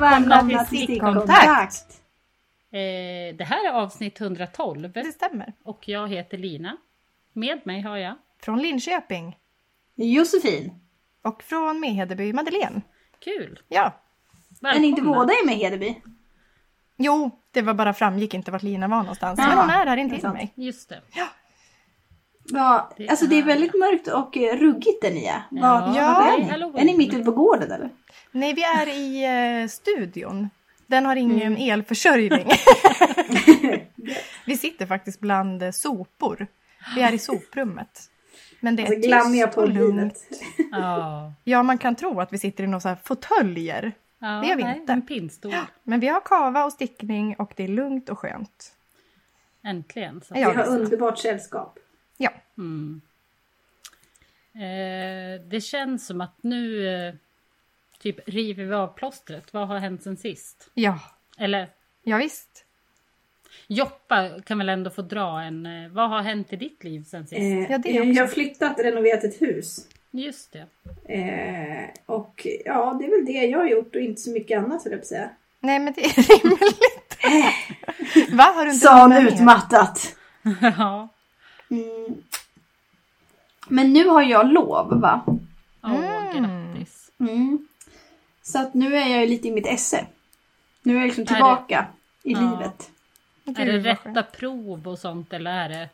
Välkomna till Stickkontakt! Eh, det här är avsnitt 112 Det stämmer. och jag heter Lina. Med mig har jag Från Linköping. Josefin. Och från Mehedeby, Madeleine. Kul! Ja. Men inte Välkomna. båda är med i Hedeby? Jo, det var bara framgick inte vart Lina var någonstans. Ja, Men hon är här det är intill mig. Just det. Ja, Det alltså det är är- väldigt mörkt och ruggigt där ni är. Vad- Ja. vad är är ni? Är ni mitt ute på gården eller? Nej, vi är i eh, studion. Den har ingen elförsörjning. vi sitter faktiskt bland eh, sopor. Vi är i soprummet. Men det är Alltså glammiga tyst och lugnt. Ja. Man kan tro att vi sitter i några så här fåtöljer. ja Det gör vi nej, inte. En pinnstol. Men vi har kava och stickning och det är lugnt och skönt. Äntligen. Vi har underbart sällskap. Ja, Mm. Eh, det känns som att nu eh, typ river vi av plåstret. Vad har hänt sen sist? ja, Eller ja visst. Joppa kan väl ändå få dra en... Eh, vad har hänt i ditt liv sen sist? Eh, Ja, det eh, också. jag har flyttat, renoverat ett hus. Just det. Eh, och ja, det är väl det jag har gjort och inte så mycket annat höll jag på att säga. Nej, men det är rimligt. Va, har du inte Sa hon utmattat. ja. Mm. Men nu har jag lov va? Åh, Mm. grattis. Mm. Så att nu är jag ju lite i mitt esse. Nu är jag liksom det- tillbaka i Ja. livet. Är det rätta prov och sånt eller är det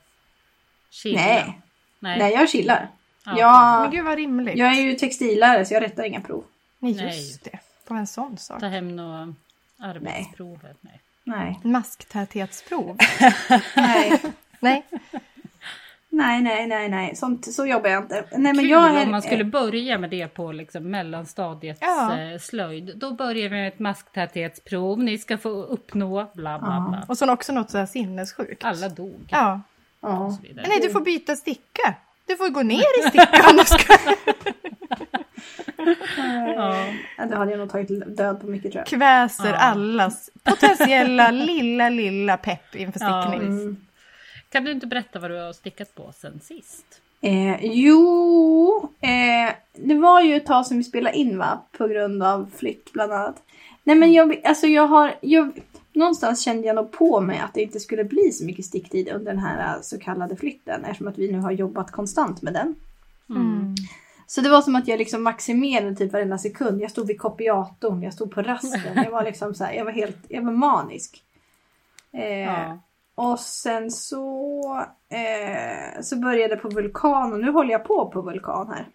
chilla? Nej. Nej. Nej, jag chillar. Ja, Men Jag, gud vad rimligt. jag är ju textillärare så jag rättar inga prov. Nej, Nej. just det. På en sån sak. Ta hem några arbetsprover. Nej. Nej. Masktäthetsprov. Nej. Nej. Nej, nej, nej, nej. Sånt, så jobbar jag inte. Nej, men Kul jag är, om man skulle börja med det på liksom mellanstadiets Ja. eh, slöjd. Då börjar vi med ett masktäthetsprov. Ni ska få uppnå bla bla Ja. bla. Och så också något så här sinnessjukt. Alla dog. Ja. Ja. Nej, du får byta sticka. Du får gå ner i stickan. ska Ja. Då hade jag nog tagit död på mycket tror jag. kväser allas potentiella lilla, lilla pepp inför stickning. Mm. Kan du inte berätta vad du har stickat på sen sist? Eh, jo, eh, det var ju ett tag sedan vi spelade in va? På grund av flytt bland annat. Nej men jag, alltså jag har, jag, någonstans kände jag nog på mig att det inte skulle bli så mycket sticktid under den här eh, så kallade flytten eftersom att vi nu har jobbat konstant med den. Mm. Så det var som att jag liksom maximerade typ varenda sekund. Jag stod vid kopiatorn, jag stod på rasten. Jag var liksom så här, jag var helt, jag var manisk. Eh, Ja. Och sen så, eh, så började jag på Vulkan och nu håller jag på på Vulkan här.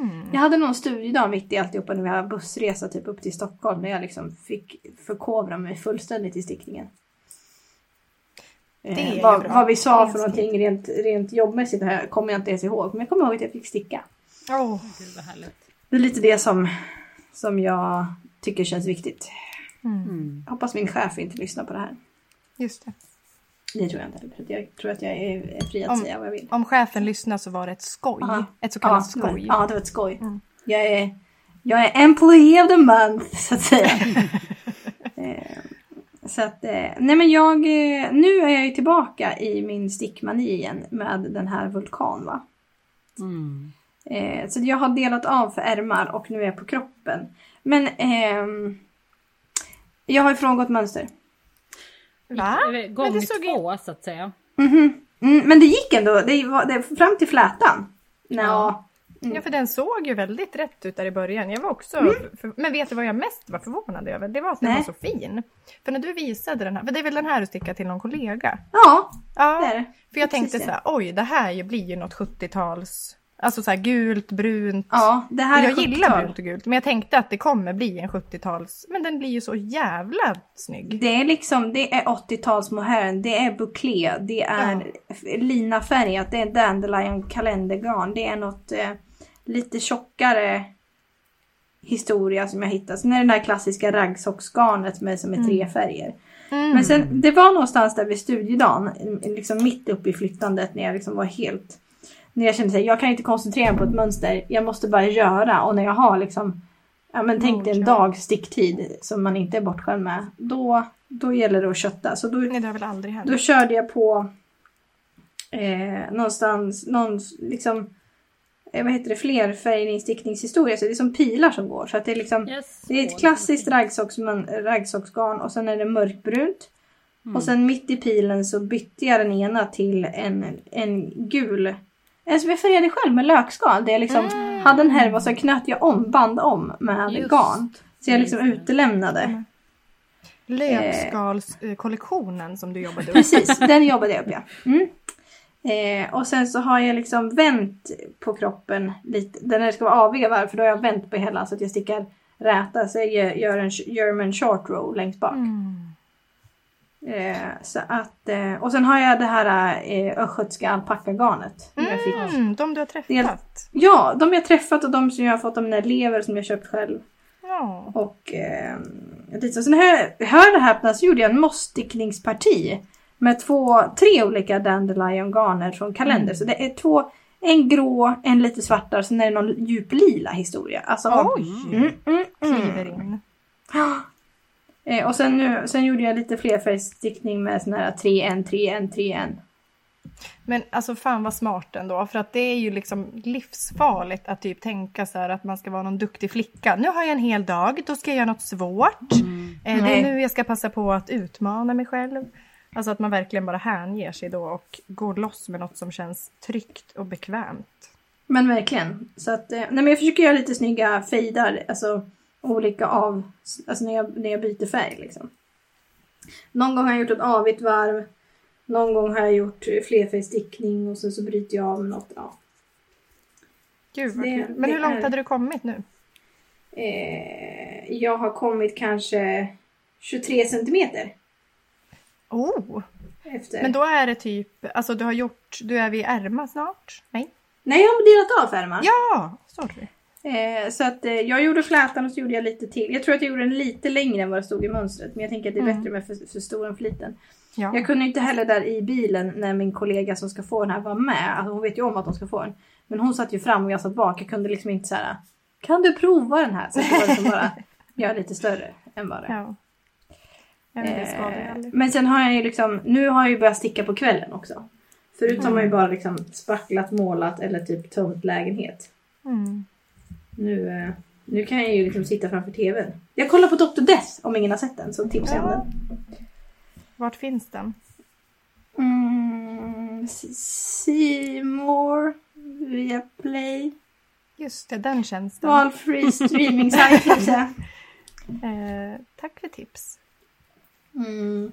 Mm. Jag hade någon studiedag mitt i alltihopa när vi hade bussresa typ upp till Stockholm när jag liksom fick förkovra mig fullständigt i stickningen. Eh, vad, vad vi sa för någonting rent, rent jobbmässigt här kommer jag inte ens ihåg. Men jag kommer ihåg att jag fick sticka. Härligt. Det är lite det som, som jag tycker känns viktigt. mm. Mm. Hoppas min chef inte lyssnar på det här. Just det. Det tror jag inte. för Jag tror att jag är, fri att Om- säga vad jag vill. Om chefen lyssnar så var det ett skoj. Ja. Ett så Ja, kallat var- skoj. ja, det var ett skoj. Mm. Jag, är, jag är employee of the month, så att säga. Eh, så att, eh, nej men jag, eh, nu är jag ju tillbaka i min stickmani igen med den här Vulkan va. Mm. Eh, så jag har delat av för ärmar och nu är jag på kroppen. Men ehm, jag har ju frångått mönster. Va? Gång Men det såg två så att säga. Mhm. Mm, men det gick ändå, det var, det, fram till flätan. Nå, Ja. Ja, för den såg ju väldigt rätt ut där i början. Jag var också... För, men vet du vad jag mest var förvånad över? Det var att den Nej. var så fin. För när du visade den här, för det är väl den här du stickade till någon kollega? Ja, Ja, det är det. för jag Precis tänkte så här, oj, det här blir ju något 70-tals... Alltså så här gult, brunt. Ja, det här är jag gillar 70-tal. brunt och gult, men jag tänkte att det kommer bli en 70-tals... Men den blir ju så jävla snygg. Det är liksom, det är 80-tals mohair, det är bouclé, det är linafärgat, det är dandelion kalendergarn, det är något eh, lite tjockare historia som jag hittade. Sen är det det här klassiska raggsocksgarnet med som är tre färger. Mm. Men sen, det var någonstans där vid studiedagen, liksom mitt uppe i flyttandet när jag liksom var helt... När jag kände att jag kan inte koncentrera mig på ett mönster, jag måste bara göra. Och när jag har liksom, ja men tänk dig en dags sticktid som man inte är bortskämd med. Då, då gäller det att kötta. Så då, Nej, det har väl aldrig hänt. då körde jag på eh, någonstans, någon, liksom, eh, vad heter det, flerfärgningsstickningshistoria. Så det är som pilar som går. Så att det är liksom Yes. det är ett klassiskt raggsocksgarn och sen är det mörkbrunt. Mm. Och sen mitt i pilen så bytte jag den ena till en, en gul. Jag färgade själv med lökskal. Det jag liksom hade en härva så knöt jag om, band om med Just. garn. Så jag liksom utelämnade. Lökskalskollektionen som du jobbade upp. Precis, den jobbade jag upp ja. Mm. Eh, och sen så har jag liksom vänt på kroppen lite. Den här ska vara aviga varv för då har jag vänt på hela så att jag stickar räta. Så jag gör en German short row längst bak. Mm. Eh, så att, eh, och sen har jag det här eh, östgötska alpackagarnet. Mm, de du har träffat. Ja, de jag träffat och de som jag har fått av mina elever som jag köpt själv. Ja. Och eh, lite så. Sen hör, hör det här så gjorde jag en mossstickningsparti. Med två, tre olika dandelion garner från kalender. Så det är två, en grå, en lite svartare, sen är det någon djuplila historia. Alltså, Oj! mm, mm, Kliver mm. in. Eh, och sen, nu, sen gjorde jag lite flerfärgstickning med sån här 3-1, 3-1, 3-1. Men alltså fan vad smart ändå. För att det är ju liksom livsfarligt att typ tänka så här att man ska vara någon duktig flicka. Nu har jag en hel dag, då ska jag göra något svårt. Mm. Eh, det är nu jag ska passa på att utmana mig själv. Alltså att man verkligen bara hänger sig då och går loss med något som känns tryggt och bekvämt. Men verkligen. Så att, eh, nej men jag försöker göra lite snygga fejdar, alltså olika av, alltså när jag, när jag byter färg liksom. Någon gång har jag gjort ett avigt varv, någon gång har jag gjort flerfärgstickning och sen så bryter jag av med något. Ja. Gud vad Det- kul. Men hur långt är- hade du kommit nu? Eh, jag har kommit kanske 23 centimeter Oh! efter. Men då är det typ, alltså du har gjort, du är vid ärma snart? Nej? Nej, jag har delat av färman. Ja! Sorry. Eh, så att eh, jag gjorde flätan och så gjorde jag lite till. Jag tror att jag gjorde den lite längre än vad det stod i mönstret. Men jag tänker att det är Mm. bättre med för, för stor än för liten. Ja. Jag kunde inte heller där i bilen när min kollega som ska få den här var med. Alltså hon vet ju om att hon ska få den. Men hon satt ju fram och jag satt bak. Jag kunde liksom inte här. Kan du prova den här? Så det var liksom bara göra lite större än vad det ja. Eh. Men sen har jag ju liksom, nu har jag ju börjat sticka på kvällen också. Förut har man ju bara liksom spacklat, målat eller typ tömt lägenhet. Mm. Nu, eh, nu kan jag ju liksom sitta framför tvn. Jag kollar på Dr. Death om ingen har sett den så tipsar jag om den. Vart finns den? Mm, Seymour via Play. Just det, den tjänsten. Valfri streaming säga. Eh, tack för tips. Mm.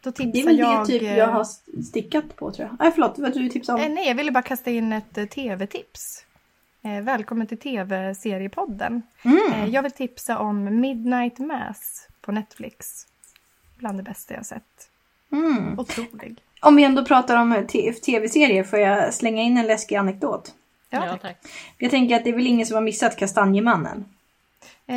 Då Det är tipsar väl jag... det typ eh, jag har stickat på tror jag. Nej förlåt, vad du tipsade eh, om? nej, jag ville bara kasta in ett eh, tv-tips. Eh, välkommen till tv-seriepodden. Mm. Eh, jag vill tipsa om Midnight Mass på Netflix. Bland det bästa jag sett. Mm. Otrolig. Om vi ändå pratar om tv-serier får jag slänga in en läskig anekdot. Ja, tack. Jag tänker att det är väl ingen som har missat Kastanjemannen? Eh,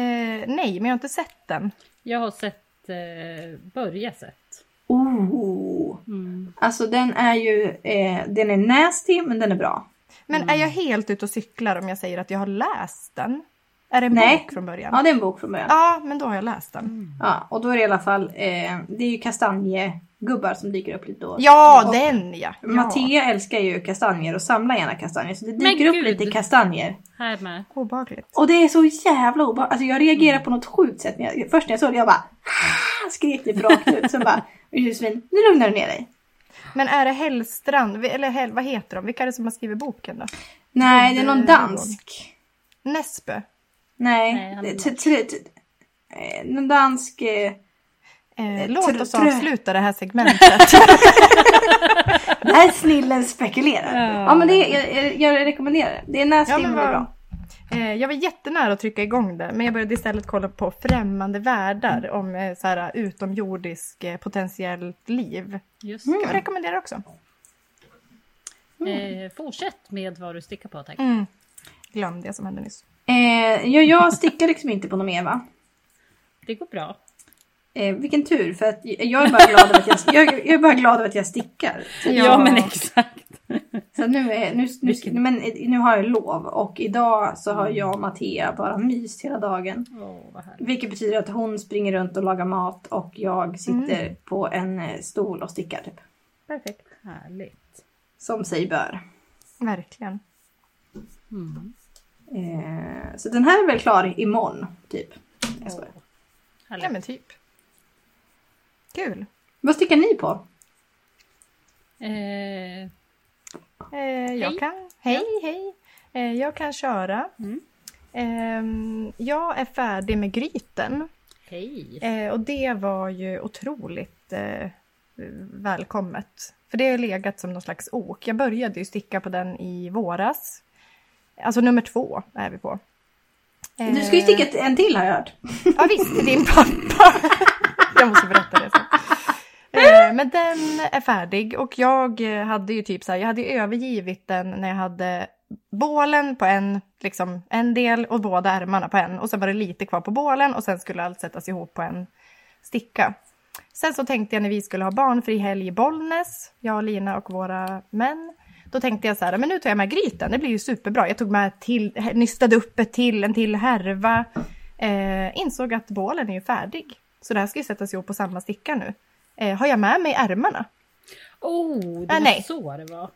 nej, men jag har inte sett den. Jag har sett, eh, börja sett. Oh. Mm. Alltså den är ju, eh, den är nasty men den är bra. Men är jag helt ute och cyklar om jag säger att jag har läst den? Är det en Nej. bok från början? Ja det är en bok från början. Ja, men då har jag läst den. Ja, och då är det i alla fall, eh, det är ju kastanjegubbar som dyker upp lite då. Ja, Och den ja! ja. Mattea älskar ju kastanjer och samlar gärna kastanjer så det Men dyker upp gud. lite kastanjer. Här med. Obehagligt. Och det är så jävla obehagligt. Alltså jag reagerar på något sjukt sätt. när jag- Först när jag såg det jag bara "Ah!" skrek det rakt ut. Sen bara, nu lugnar du ner dig. Men är det Hellstrand, eller Hell, vad heter de? Vilka är det som har skrivit boken då? Nej, det är någon dansk. Näsbö. Nej, eh, någon dansk... eh, Eh, låt oss avsluta det här segmentet. Där snillen spekulerar. Ja. Ja, men det, jag, jag, jag rekommenderar det. Det är nasty Ja, bra. Eh, jag var jättenära att trycka igång det, men jag började istället kolla på främmande världar om eh, så här, utomjordisk eh, potentiellt liv. Just Mm. Jag rekommenderar också. eh, Fortsätt med vad du stickar på tack. Mm. Glöm det som hände nyss. Eh, ja, jag stickar liksom inte på någon Eva. Det går bra. Eh, vilken tur, för att jag är bara glad över att jag, jag, jag är bara glad över att jag stickar. Ja. Ja, men exakt. Så nu, är, nu, nu, Vilken- men nu har jag lov och idag så har jag och Mattea bara myst hela dagen. Härligt. Vilket betyder att hon springer runt och lagar mat och jag sitter på en eh, stol och stickar typ. Perfekt. Härligt. Som sig bör. Verkligen. Mm. Eh, så den här är väl klar imorgon, typ. Jag skojar. Härligt. Ja men typ. Kul. Vad stickar ni på? Eh, Eh, jag Hej. kan... Hej, hej. Eh, jag kan köra. Mm. Ehm, jag är färdig med gryten. hej. Eh, och det var ju otroligt eh, välkommet. För det har legat som någon slags ok. Jag började ju sticka på den i våras. Alltså nummer två är vi på. Du ska ju sticka en till har jag hört. Ja visst, till din pappa. jag måste berätta det sen. Eh, men den är färdig och jag eh, hade ju typ så här, jag hade övergivit den när jag hade bålen på en, liksom, en del och båda ärmarna på en. Och sen var det lite kvar på bålen och sen skulle allt sättas ihop på en sticka. Sen så tänkte jag när vi skulle ha barnfri helg i Bollnäs, jag och Lina och våra män. Då tänkte jag så här, men nu tar jag med grytan, det blir ju superbra. Jag tog med till, nystade upp ett till, en till härva. Eh, insåg att bålen är ju färdig. Så det här ska ju sättas ihop på samma sticka nu. Eh, har jag med mig ärmarna? Oh, det Ah, var nej. så det var.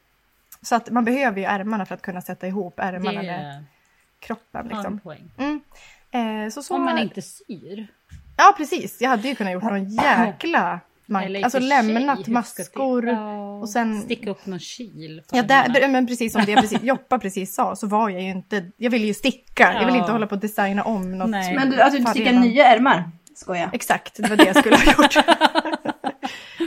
Så att man behöver ju ärmarna för att kunna sätta ihop Det ärmarna med är kroppen. Liksom. poäng. Mm. Eh, så så Om man inte syr. Ja, precis. Jag hade ju kunnat gjort någon jäkla... Man, alltså lämnat ska maskor. det- Ja, och sen- Sticka upp någon kil. Ja, där, men precis som det precis, Joppa precis sa så var jag ju inte... Jag ville ju sticka. Jag ville Ja. inte hålla på att designa om något. Nej. Men du, alltså du Fan, stickar nya ärmar? Skoja. Exakt, det var det jag skulle ha gjort.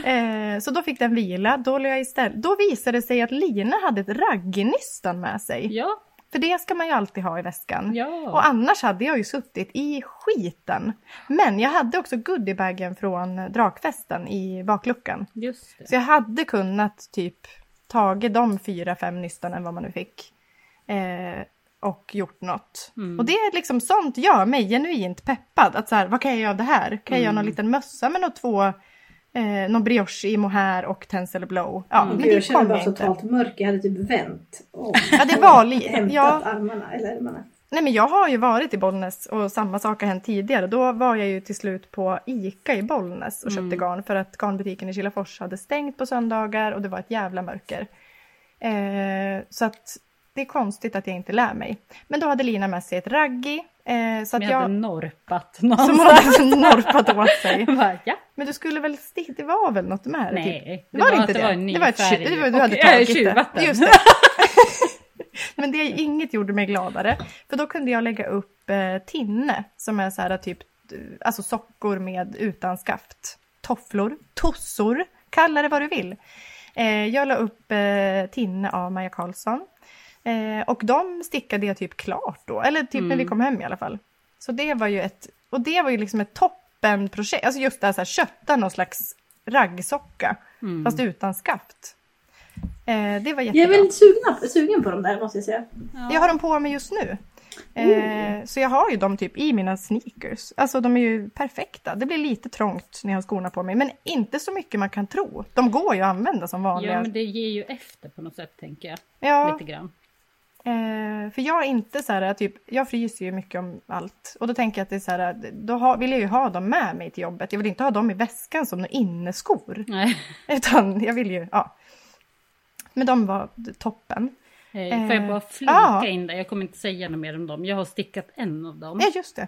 eh, så då fick den vila. Då, jag istället, då visade det sig att Lina hade ett raggnystan med sig. Ja, För det ska man ju alltid ha i väskan. ja. Och annars hade jag ju suttit i skiten. Men jag hade också goodiebagen från drakfesten i bakluckan. just det. Så jag hade kunnat typ tagit de fyra, fem nystanen vad man nu fick. Eh, och gjort något. Mm. Och det är liksom sånt gör mig genuint peppad. Att så här, vad kan jag göra av det här? Kan jag göra någon Mm. liten mössa med något två, eh, någon brioche i mohair och tencel blow? Ja, Mm. men jag det känner kom bara jag inte. totalt mörk. Jag hade typ vänt om. Ja, det var li- Hämtat ja. armarna eller ärmarna. Nej men jag har ju varit i Bollnäs och samma sak har hänt tidigare. Då var jag ju till slut på ICA i Bollnäs och köpte Mm. garn för att garnbutiken i Kilafors hade stängt på söndagar och det var ett jävla mörker. Eh, så att det är konstigt att jag inte lär mig. Men då hade Lina med sig ett raggi. Eh, så Som att jag hade norpat Som någonstans. hon hade norpat åt sig. Bara, ja. Men du skulle väl det var väl något med det? Typ. Nej, Det var inte att det. var en ny Det var ett färg. det var- du och, hade tagit det. tjuvvatten. Just det. Men det inget gjorde mig gladare. För då kunde jag lägga upp eh, tinne som är så här typ alltså sockor med utan skaft. Tofflor, tossor, kalla det vad du vill. Eh, jag la upp eh, tinne av Maja Karlsson. Eh, och de stickade jag typ klart då, eller typ när vi Mm. kom hem i alla fall. Så det var ju ett, och det var ju liksom ett toppenprojekt, alltså just det här, så här kötta någon slags raggsocka, Mm. fast utan skaft. Eh, det var Jag är jättebra. väldigt sugen, sugen på dem där måste jag säga. Ja. Jag har dem på mig just nu. Eh, så jag har ju dem typ i mina sneakers. Alltså de är ju perfekta. Det blir lite trångt när jag har skorna på mig, men inte så mycket man kan tro. De går ju att använda som vanliga. Ja, men det ger ju efter på något sätt, tänker jag. Ja, Lite grann. Eh, för jag är inte så här, typ, jag fryser ju mycket om allt. Och då tänker jag att det är så här, då har, vill jag ju ha dem med mig till jobbet. Jag vill inte ha dem i väskan som några inneskor. Nej. Utan jag vill ju, ja. Men de var toppen. Eh, Får jag bara Eh, flika ja. in där? Jag kommer inte säga något mer om dem. Jag har stickat en av dem. Ja, just det.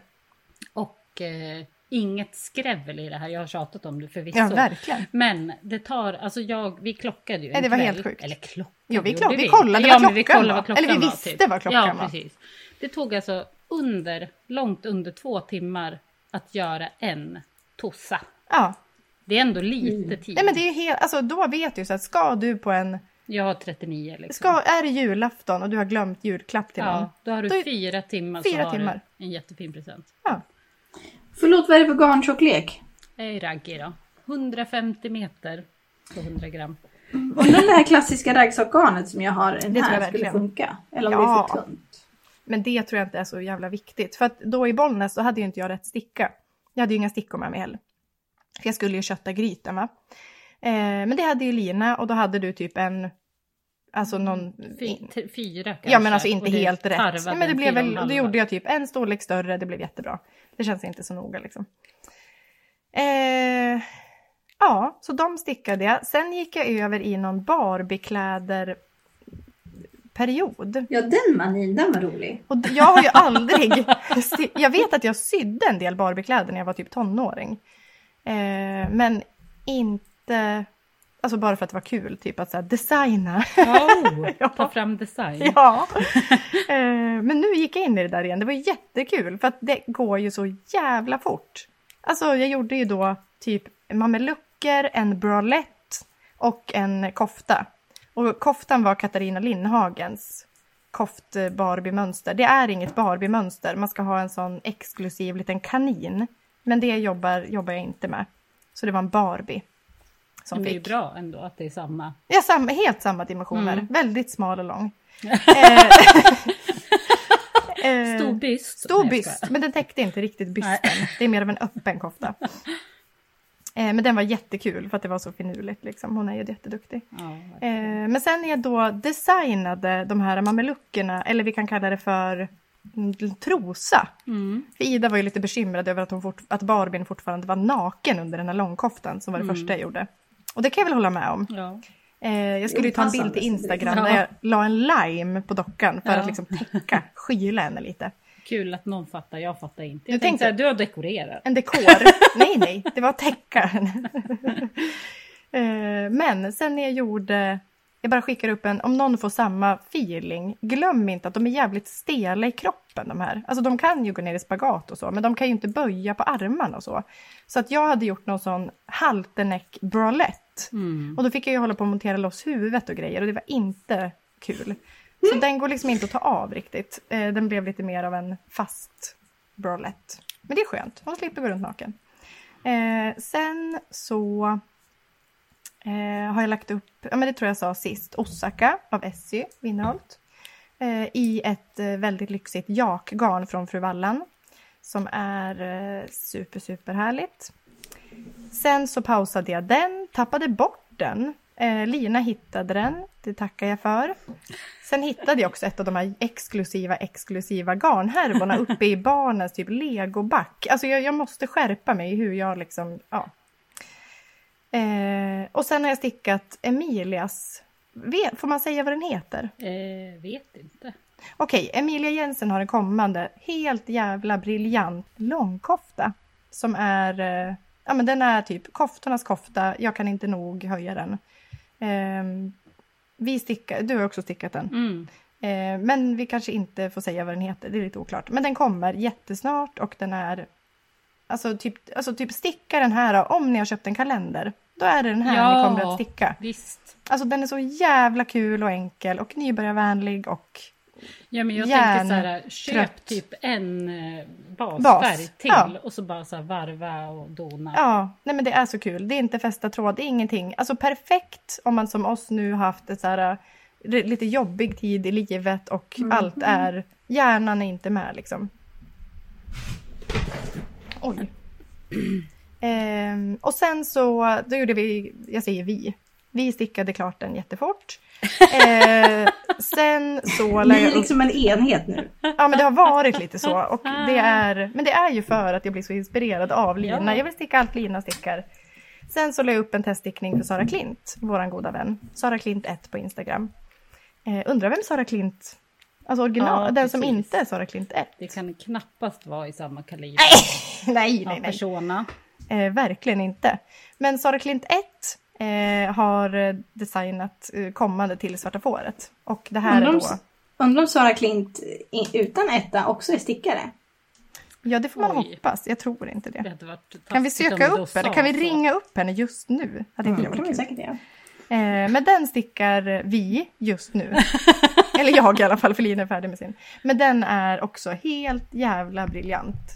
Och eh, inget skrävel i det här. Jag har tjatat om det förvisso. Ja, verkligen. Men det tar, alltså jag, vi klockade ju en Nej, det var kväll. helt sjukt. Eller klockade Jo, vi, klock, vi kollade vad men vi klockan kollade var. vad klockan Eller vi var, visste typ. vad klockan ja, var. Precis. Det tog alltså under, långt under två timmar att göra en tossa. Ja. Det är ändå lite tid. Nej men det är helt, alltså då vet du så att ska du på en, Jag har 39 liksom. ska, är det julafton och du har glömt julklapp till någon. Ja, då har du Då fyra timmar fyra så har timmar. du en jättefin present. Ja. Förlåt, vad är det för garntjocklek? Raggi då. 150 meter på 100 gram. Undrar om det här klassiska raggsockgarnet som jag har den Det tror här jag skulle verkligen. funka? Eller om Ja. det är för tunt? Men det tror jag inte är så jävla viktigt. För att då i Bollnäs så hade ju inte jag rätt sticka. Jag hade ju inga stickor med mig heller. För jag skulle ju kötta grytan va. Eh, men det hade ju Lina och då hade du typ en, alltså någon... Fy, fyra kanske. Ja men alltså inte det helt rätt. Ja, men det blev väl, halva. gjorde jag typ en storlek större, det blev jättebra. Det känns inte så noga liksom. Eh, ja, så de stickade jag. Sen gick jag över i någon Barbiekläder period. Ja, den manin, den var rolig. Och jag har ju aldrig... jag vet att jag sydde en del Barbiekläder när jag var typ tonåring. Eh, men inte... Alltså bara för att det var kul, typ att så här, designa. Oh, Ja. ta fram design. Ja. Eh, men nu gick jag in i det där igen. Det var jättekul för att det går ju så jävla fort. Alltså jag gjorde ju då typ mamelucker, en bralette och en kofta. Och koftan var Katarina Lindhagens koft Barbie-mönster. Det är inget Barbie-mönster. Man ska ha en sån exklusiv liten kanin. Men det jobbar, jobbar jag inte med. Så det var en Barbie. Som det är fick. bra ändå att det är samma. Ja, samma, helt samma dimensioner. Mm. Väldigt smal och lång. Eh, eh, Stor byst. Stor byst, men den täckte inte riktigt bysten. Det är mer av en öppen kofta. Eh, men den var jättekul för att det var så finurligt. Liksom. Hon är ju jätteduktig. Ja, men sen jag då designade de här mameluckerna, eller vi kan kalla det för trosa. mm. För Ida var ju lite bekymrad över att, hon fort, att Barbien fortfarande var naken under den här långkoftan som var det Mm. första jag gjorde. Och det kan jag väl hålla med om. ja. Eh, jag skulle ju ta en bild till. Instagram Ja. där jag la en lime på dockan för Ja. att liksom täcka, skyla henne lite. Kul att någon fattar, jag fattar inte. Du Jag tänkte- tänkte såhär, du har dekorerat. En dekor. nej, nej, det var täcka. Eh, Men sen när jag gjorde, jag bara skickar upp en, om någon får samma feeling, glöm inte att de är jävligt stela i kroppen de här. Alltså de kan ju gå ner i spagat och så, men de kan ju inte böja på armarna och så. Så att jag hade gjort någon sån halterneck bralette. Mm. Och då fick jag ju hålla på att montera loss huvudet och grejer och det var inte kul. Så den går liksom inte att ta av riktigt. Eh, den blev lite mer av en fast bralette. Men det är skönt, hon slipper gå runt naken. Eh, sen så eh, har jag lagt upp, ja men det tror jag sa sist, Osaka av Essy Winnerholt. Eh, I ett eh, väldigt lyxigt jakgarn från Fru Wallan. Som är eh, super, super härligt. Sen så pausade jag den, tappade bort den. Eh, Lina hittade den, det tackar jag för. Sen hittade jag också ett av de här exklusiva, exklusiva garnhärvorna uppe i barnens typ legoback. Alltså jag, jag måste skärpa mig hur jag liksom, ja. Eh, och sen har jag stickat Emilias, vet, får man säga vad den heter? Eh, vet inte. Okej, Emilia Jensen har en kommande helt jävla briljant långkofta. Som är, eh, ja men den är typ koftornas kofta, jag kan inte nog höja den. Ehm, vi stickar, du har också stickat den. Mm. Eh, men vi kanske inte får säga vad den heter, det är lite oklart. Men den kommer jättesnart och den är, alltså typ, alltså typ sticka den här om ni har köpt en kalender. Då är det den här Ja. ni kommer att sticka. Visst. Alltså den är så jävla kul och enkel och nybörjarvänlig och Ja, men jag tänker så här, köp trött. typ en eh, basfärg Bas, till ja. och så bara så här varva och dona. Ja, nej men det är så kul. Det är inte fästa tråd, det är ingenting. Alltså perfekt om man som oss nu har haft ett så här eh, lite jobbig tid i livet och allt är, hjärnan är inte med liksom. Oj. Ehm, och sen så, då gjorde vi, jag säger vi, vi stickade klart den jättefort. Ehm, sen så Ni är liksom en enhet nu. Ja, men det har varit lite så. Och det är, men det är ju för att jag blir så inspirerad av Lina. Ja. Jag vill sticka allt Lina stickar. Sen så la jag upp en teststickning för Sara Klint, våran goda vän. Sara Klint 1 på Instagram. Eh, undrar vem Sara Klint, alltså original, Ja, den som precis. inte är Sara Klint 1. Det kan knappast vara i samma kaliber Nej, nej, av nej. persona. Eh, verkligen inte. Men Sara Klint 1 eh, har eh, designat eh, kommande till Svarta fåret. Och det här är Undrar om, då... undrar om Sara Klint utan etta också är stickare? Ja, det får man Oj. hoppas. Jag tror inte det. Det Kan vi söka upp henne? Kan vi ringa upp henne just nu? Hade inte Det det kan varit kul? säkert göra. Eh, men den stickar vi just nu. Eller jag i alla fall, för Lina är färdig med sin. Men den är också helt jävla briljant.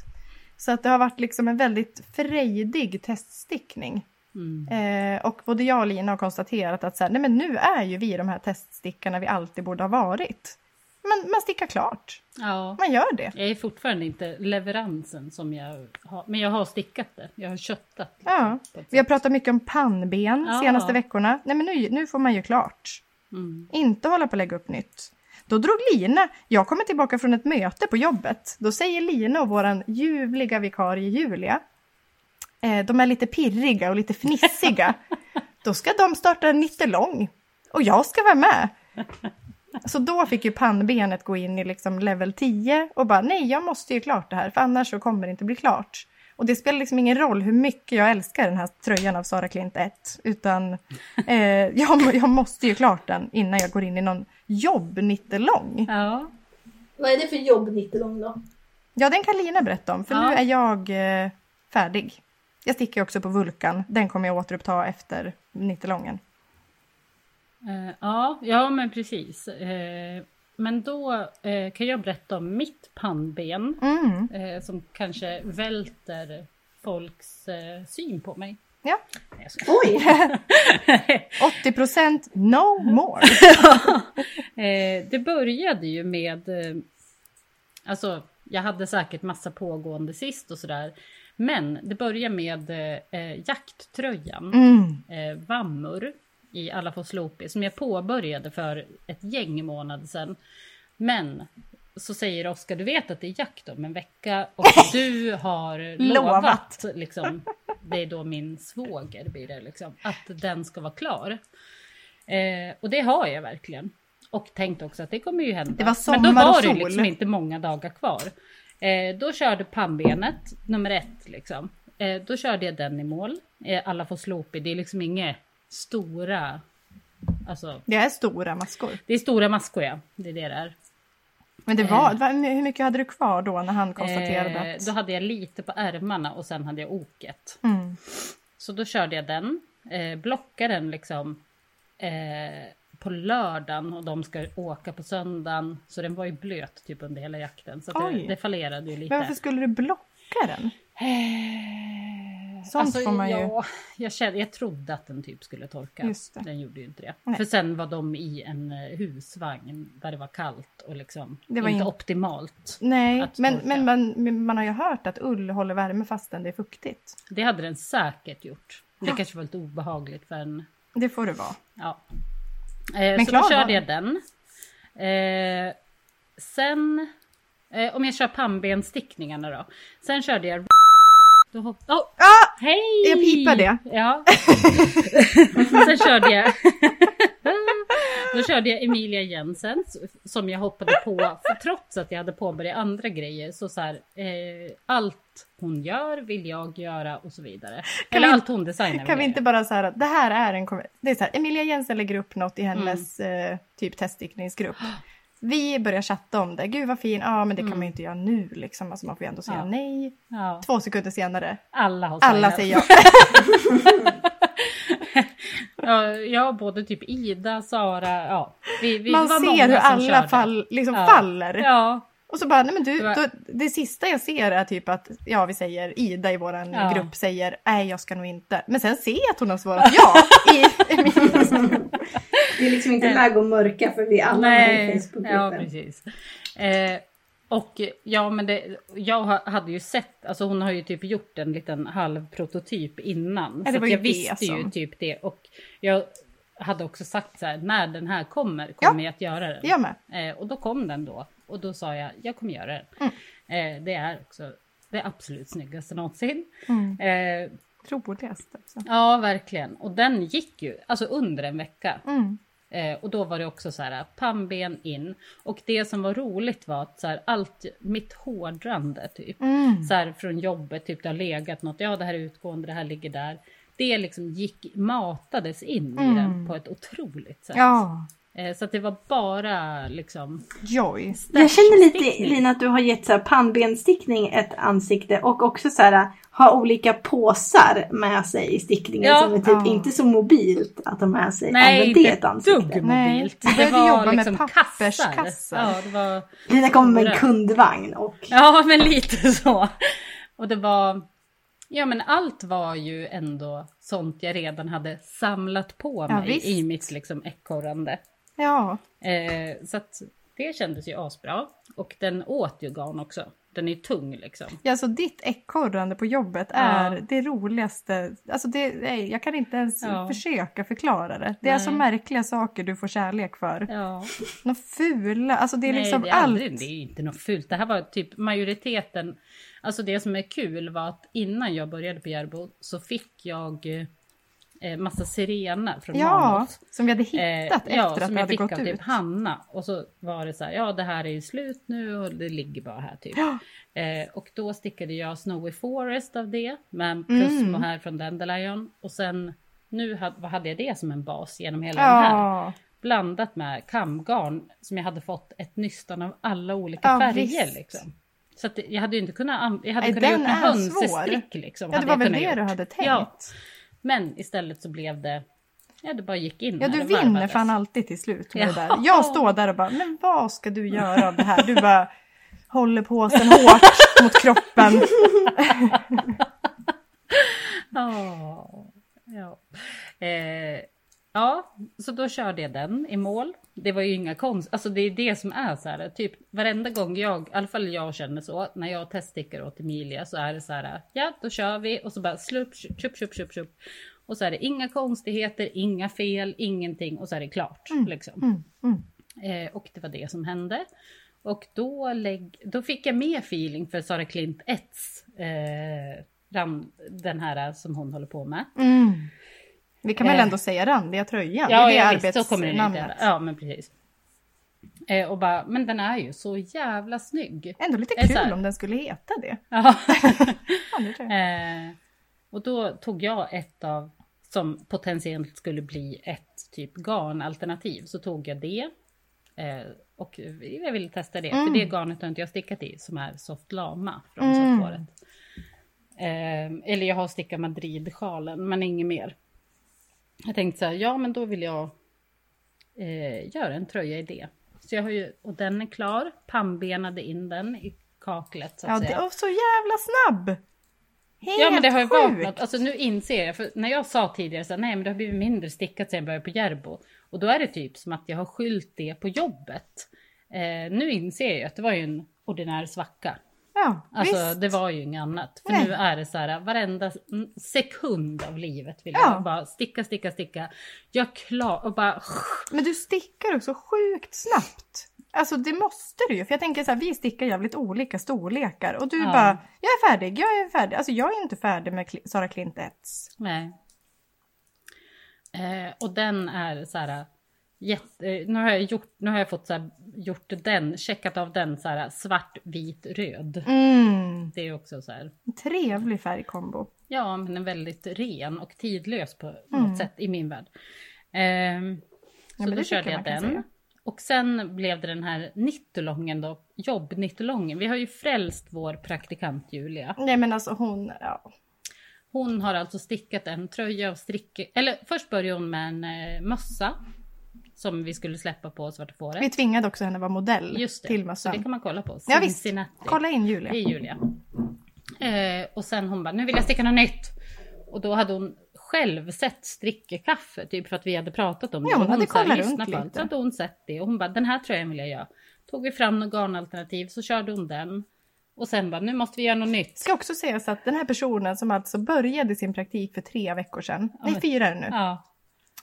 Så att det har varit liksom en väldigt frejdig teststickning. Mm. Eh, och både jag och Lina har konstaterat att så här, nej men nu är ju vi de här teststickarna vi alltid borde ha varit. Man, man stickar klart. Ja. Man gör det. Jag är fortfarande inte leveransen som jag har, men jag har stickat det. Jag har köttat. liksom, Ja. ett Vi har pratat mycket om pannben Ja. senaste veckorna. Nej men nu, nu får man ju klart. Mm. Inte hålla på att lägga upp nytt. Då drog Lina, jag kommer tillbaka från ett möte på jobbet. Då säger Lina och våran ljuvliga vikarie Julia, eh, de är lite pirriga och lite fnissiga. Då ska de starta en nittelång. Och jag ska vara med. Så då fick ju pannbenet gå in i liksom level 10 och bara nej, jag måste ju klart det här för annars så kommer det inte bli klart. Och det spelar liksom ingen roll hur mycket jag älskar den här tröjan av Sara Klint 1, utan eh, jag, jag måste ju klart den innan jag går in i någon jobbnittelång. Ja. Vad är det för jobb nittelång då? Ja, den kan Lina berätta om, för Ja. nu är jag eh, färdig. Jag sticker också på Vulkan, den kommer jag återuppta efter nittelången. Eh, ja, ja, men precis. Eh, men då eh, kan jag berätta om mitt pannben Mm. eh, som kanske välter folks eh, syn på mig. Ja. Oj! 80 procent no more. Eh, det började ju med... Eh, alltså, jag hade säkert massa pågående sist och sådär. Men det började med eh, jakttröjan. Mm. Vammur i Alla får slopi som jag påbörjade för ett gäng månader sedan. Men så säger Oskar, du vet att det är jakt om en vecka och du har Lovat. liksom, det är då min svåger blir det liksom, att den ska vara klar. Eh, och det har jag verkligen. Och tänkt också att det kommer ju hända. Det var Men då och var det liksom inte många dagar kvar. Eh, då körde pannbenet, nummer ett liksom. Eh, då körde jag den i mål. Eh, alla får slopi, det är liksom inga stora... Alltså, Det är stora maskor. det är stora maskor ja, det är det det är. Men det var, var, hur mycket hade du kvar då när han konstaterade Eh, att... då hade jag lite på ärmarna och sen hade jag oket. Mm. Så då körde jag den, eh, blockade den liksom eh, på lördagen och de ska åka på söndagen. Så den var ju blöt typ under hela jakten. Så det, det fallerade ju lite. Men varför skulle du blocka den? Eh, Sånt får man ju- ja, jag, kände, jag trodde att den typ skulle torka. Den gjorde ju inte det. Nej. För sen var de i en eh, husvagn där det var kallt och liksom Det var inte in- optimalt. Nej, men, men man, men man har ju hört att ull håller värme fastän det är fuktigt. Det hade den säkert gjort. Det Ja. kanske var lite obehagligt för en... Det får det vara. Ja. Eh, så klar då körde jag den. Eh, sen... Eh, om jag kör pannbenstickningarna då. Sen körde jag... Då hopp... oh, Ah! hej! Jag pipar det. Ja. sen körde jag... Då körde jag Emilia Jensen som jag hoppade på. För trots att jag hade påbörjat andra grejer så så här, eh, allt hon gör vill jag göra och så vidare. Eller vi- allt hon designar Kan vi inte bara säga att det här är en... Det är så här, Emilia Jensen lägger upp något i hennes Mm. eh, typ teststickningsgrupp. Vi börjar chatta om det. Gud vad fin. Ja, men det kan Mm. man ju inte göra nu liksom. Alltså man får ju ändå säga Ja. nej. Ja, Två sekunder senare. alla har Alla säger ja. Ja, jag både typ Ida, Sara, ja. Vi, vi Man ser hur alla fall, liksom Ja. faller. Ja, Och så bara, nej men du, då, det sista jag ser är typ att, ja vi säger Ida i våran Ja. grupp säger, nej jag ska nog inte. Men sen ser jag att hon har svarat ja i. Det är liksom inte läge att mörka för vi är alla med i nej. Facebookgruppen. Ja, precis. Eh, och ja, men det, jag ha- hade ju sett, alltså hon har ju typ gjort en liten halv prototyp innan. Ja, så ju jag det visste ju som- typ det. Och jag hade också sagt så här, när den här kommer kommer Ja. jag att göra den. Jag med. Eh, och då kom den då. Och då sa jag, jag kommer göra den. Mm. Eh, det är också det absolut snyggaste någonsin. Mm. Eh, Troligast. Alltså. ja, verkligen. Och den gick ju, alltså under en vecka. Mm. Eh, och då var det också så här, pannben in. Och det som var roligt var att så här, allt, mitt hårdrande typ. Mm. Så här från jobbet, typ det har legat något, ja det här är utgående, det här ligger där. Det liksom gick, matades in i Mm. den på ett otroligt sätt. Ja, så att det var bara liksom joy. Jag känner lite. Lina att du har gett så här pannbenstickning ett ansikte och också så här ha olika påsar med sig i stickningen Ja. som är typ Ja. inte så mobilt att ha med sig Nej, inte det ett ett ansikte. dugg Nej, mobilt. vi började jobba med kassar. papperskassar. Ja, det var... Lina kommer med en kundvagn och Ja, men lite så. Och det var... Ja, men allt var ju ändå sånt jag redan hade samlat på Ja, mig visst. i mitt liksom ekorrande. Ja, Eh, så att det kändes ju asbra. Och den åt ju garn också. Den är tung liksom. ja så ditt ekorrande på jobbet Ja. är det roligaste. Alltså det, nej, jag kan inte ens Ja. försöka förklara det. Det är så Nej. märkliga saker du får kärlek för. Ja. Några fula, alltså det är Nej, liksom det är allt. aldrig, det är inte något fult. Det här var typ majoriteten. Alltså det som är kul var att innan jag började på Järbo så fick jag eh, massa sirena från Ja, Manus. som vi hade hittat Eh, ja, efter att som jag hade gått av ut. typ Hanna. Och så var det så här, ja det här är ju slut nu och det ligger bara här typ. Ja. Eh, och då stickade jag Snowy Forest av det, men plus Mm. mohair från Dandelion. Och sen, nu hade, jag det som en bas genom hela den här. Ja, Blandat med kamgarn som jag hade fått ett nystan av alla olika Ja, färger. Liksom. Så att jag hade ju inte kunnat, jag hade Nej, kunnat gjort en hönsestrick liksom. ja det var väl det gjort. du hade tänkt. Ja. Men istället så blev det, ja det bara gick in Ja, du vinner varvades. fan alltid till slut med Ja. där. Jag står där och bara, men vad ska du göra av det här? Du bara håller påsen hårt mot kroppen. Ja, ja. Eh, ja, så då körde jag den i mål. Det var ju inga konst, alltså det är det som är så här, typ varenda gång jag, i alla fall jag känner så, när jag teststickar åt Emilia så är det så här, ja då kör vi och så bara slupp, tjup, tjup, tjup, tjup. Och så är det inga konstigheter, inga fel, ingenting och så är det klart. Liksom. Mm, mm. Eh, och det var det som hände. Och då, lägg, då fick jag mer feeling för Sara Klint Ets, eh, ram, den här som hon håller på med. Vi kan väl Eh. ändå säga randiga tröjan? Ja, det är ja visst, så kommer den inte arbetsnamnet. Ja, men precis. Eh, och bara, men den är ju så jävla snygg. Ändå lite det kul här? om den skulle heta det. Ja. Eh, och då tog jag ett av, som potentiellt skulle bli ett typ garnalternativ, så tog jag det. Eh, och jag ville testa det, Mm. för det garnet har inte jag stickat i, som är soft lama från Mm. softwaret. Eh, eller jag har stickat Madrid-sjalen, men inget mer. Jag tänkte så här, ja men då vill jag eh, göra en tröja i det. Så jag har ju, och den är klar, pannbenade in den i kaklet så att Ja, säga. det är så jävla snabb! Helt Ja men det har ju vaknat, alltså nu inser jag, för när jag sa tidigare så här, nej men det har blivit mindre stickat sen jag började på Järbo. Och då är det typ som att jag har skyllt det på jobbet. Eh, nu inser jag att det var ju en ordinär svacka. Ja, Alltså visst. det var ju inget annat. För Nej. nu är det så här, varenda sekund av livet vill Ja. jag bara sticka, sticka, sticka. Jag klar och bara... Men du stickar också sjukt snabbt. Alltså det måste du ju. För jag tänker så här, vi stickar jävligt olika storlekar. Och du Ja. bara, jag är färdig, jag är färdig. Alltså jag är inte färdig med Sara Klint Ets. Nej. Eh, och den är så här... Jätte, nu har jag gjort, nu har jag fått så här, gjort den, checkat av den så här svart, vit, röd. Mm, Det är också så här, trevlig färgkombo. ja men en väldigt ren och tidlös på Mm. något sätt i min värld. Ehm, så men det då körde jag den. säga. Och sen blev det den här nittolången då, jobb-nittolången. Vi har ju frälst vår praktikant Julia. Nej men alltså hon, ja. Hon har alltså stickat en tröja och stricke... Eller först började hon med en eh, mössa. Som vi skulle släppa på Svarta fåret. Vi tvingade också henne vara modell Just det, till så mössan. det kan man kolla på. Ja, visst. Kolla in Det Julia. är Julia. Eh, och sen hon bara, nu vill jag sticka något nytt. Och då hade hon själv sett strickekaffe, typ för att vi hade pratat om det. Ja, hon hade så här kollat runt allt. lite. Så hade hon sett det och hon bara, den här tröjan vill jag göra. Tog vi fram något garnalternativ så körde hon den. Och sen bara, nu måste vi göra något nytt. Ska också sägas att den här personen som alltså började sin praktik för tre veckor sedan, nej men- fyra det nu, Ja,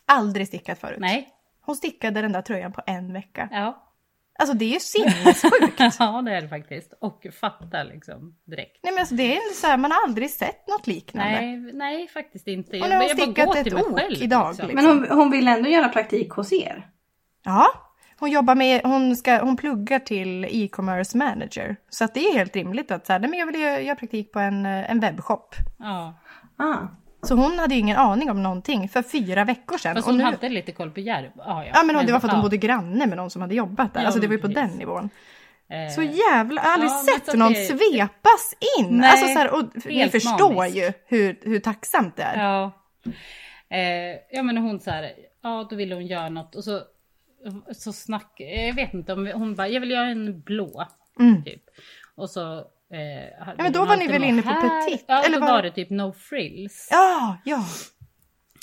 aldrig stickat förut. nej, Hon stickade den där tröjan på en vecka. ja. Alltså det är ju sinnessjukt. ja, det är det faktiskt. Och fatta liksom direkt. Nej men alltså det är så här, man har aldrig sett något liknande. Nej, nej faktiskt inte. Hon har stickat ett ok själv, idag, liksom. liksom. Men hon, hon vill ändå göra praktik hos er. Ja, hon jobbar med, hon, ska, hon pluggar till e-commerce manager. Så att det är helt rimligt att så här, nej, men jag vill göra, göra praktik på en, eh, en webbshop. Ja. Ah. Så hon hade ju ingen aning om någonting för fyra veckor sedan. Fast Och hon nu, hade lite koll på Järbo. Ja, ja. ja men det var för att hon bodde granne med någon som hade jobbat där. Ja, alltså det var ju på precis. den nivån. Eh, Så jävla, jag har aldrig Ja, men sett så att någon det- svepas in. Nej, alltså så här, och ni förstår maniskt. ju hur, hur tacksamt det är. Ja. Eh, ja men hon så här, ja då ville hon göra något och så, så snack, jag vet inte om hon bara, jag vill göra en blå. Mm. Typ. Och så... Eh, hade men då var ni väl inne på här. petit, Ja, eller då var- det typ no frills. Ja, ja.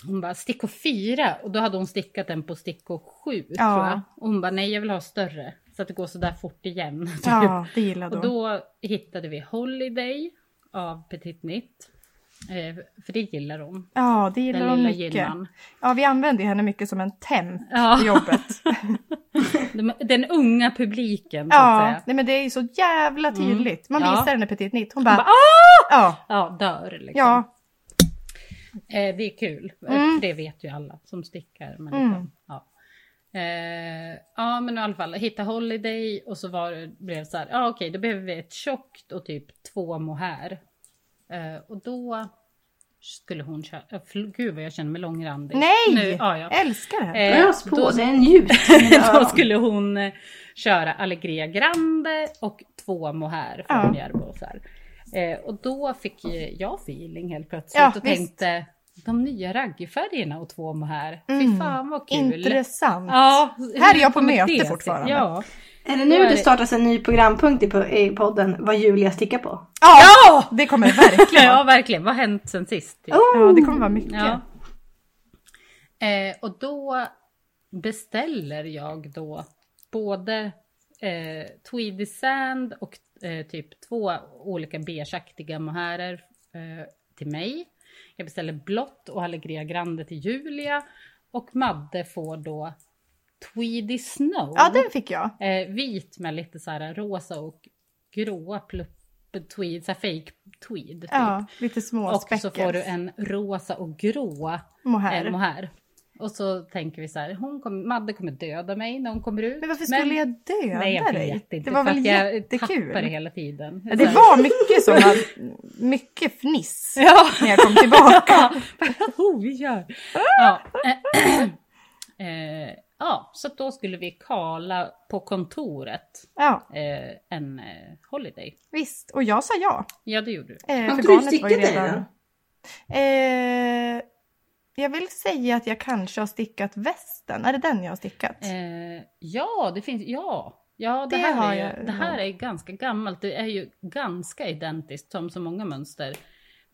Hon bara stickor fyra och då hade hon stickat den på stickor sju Ja. tror jag. Och hon bara nej jag vill ha större så att det går så där fort igen. typ. Ja, det gillade Och hon. då hittade vi Holiday av Petit Knit. Eh, för det gillar hon. Ja, det gillar Den hon mycket. ginnan. Ja, vi använder henne mycket som en temp Ja. i jobbet. De- Den unga publiken Ja, nej men det är ju så jävla tydligt. Man Ja. visar henne Petit Nitt, hon bara, bara, "Ah!" ja, Ja, dör liksom. ja, Eh, det är kul, eh, Mm. det vet ju alla som stickar. Men Mm. liksom, ja. Eh, ja men i alla fall, hitta Holiday och så var det, blev det så här, ja okej då behöver vi ett tjockt och typ två mohair. Eh, och då skulle hon köra, gud vad jag känner mig långrandig. Nej! Nu, ja, ja. Älskar det. Eh, Ös på, då- det är en njut. då skulle hon eh, köra Allegria Grande och två mohair från Ja. Järbo. Så här. Eh, och då fick ju jag feeling helt plötsligt Ja, och visst. tänkte de nya raggfärgerna och två mohair. Mm. Fy fan vad kul. Intressant. Ja, Här är jag på möte fortfarande. Ja. Är det nu är det startas en ny programpunkt i, po- i podden vad Julia stickar på? Ja! Det kommer det verkligen ja, verkligen. Vad har hänt sen sist? Typ? Oh! Ja, det kommer vara mycket. Ja. Eh, och då beställer jag då både eh, Tweedy Sand och eh, typ två olika beigeaktiga mohairer eh, till mig. Jag beställer blått och Allegria Grande till Julia. Och Madde får då Tweedy Snow. Ja, den fick jag. eh, vit med lite så här rosa och gråa plupp tweed, så fake tweed. Typ. Ja, lite små Och speckar. så får du en rosa och grå mohair. eh, mohair. Och så tänker vi så här, hon kommer, Madde kommer döda mig när hon kommer ut. Men varför skulle jag döda Nej jag dig? vet inte. Det var för väl att jag jättekul? det hela tiden. Ja, Det var mycket sådana, mycket fniss Ja. när jag kom tillbaka. oh, vi kör! Ja. eh, ja, så då skulle vi kala på kontoret Ja, eh, en eh, holiday. visst. Och jag sa ja. Ja, det gjorde du. Eh, Har för inte du stickat det redan... Eh, jag vill säga att jag kanske har stickat västen. Är det den jag har stickat? Eh, ja, det finns, ja. Ja, det, Det här, har är, jag det här är ganska gammalt. Det är ju ganska identiskt som så många mönster.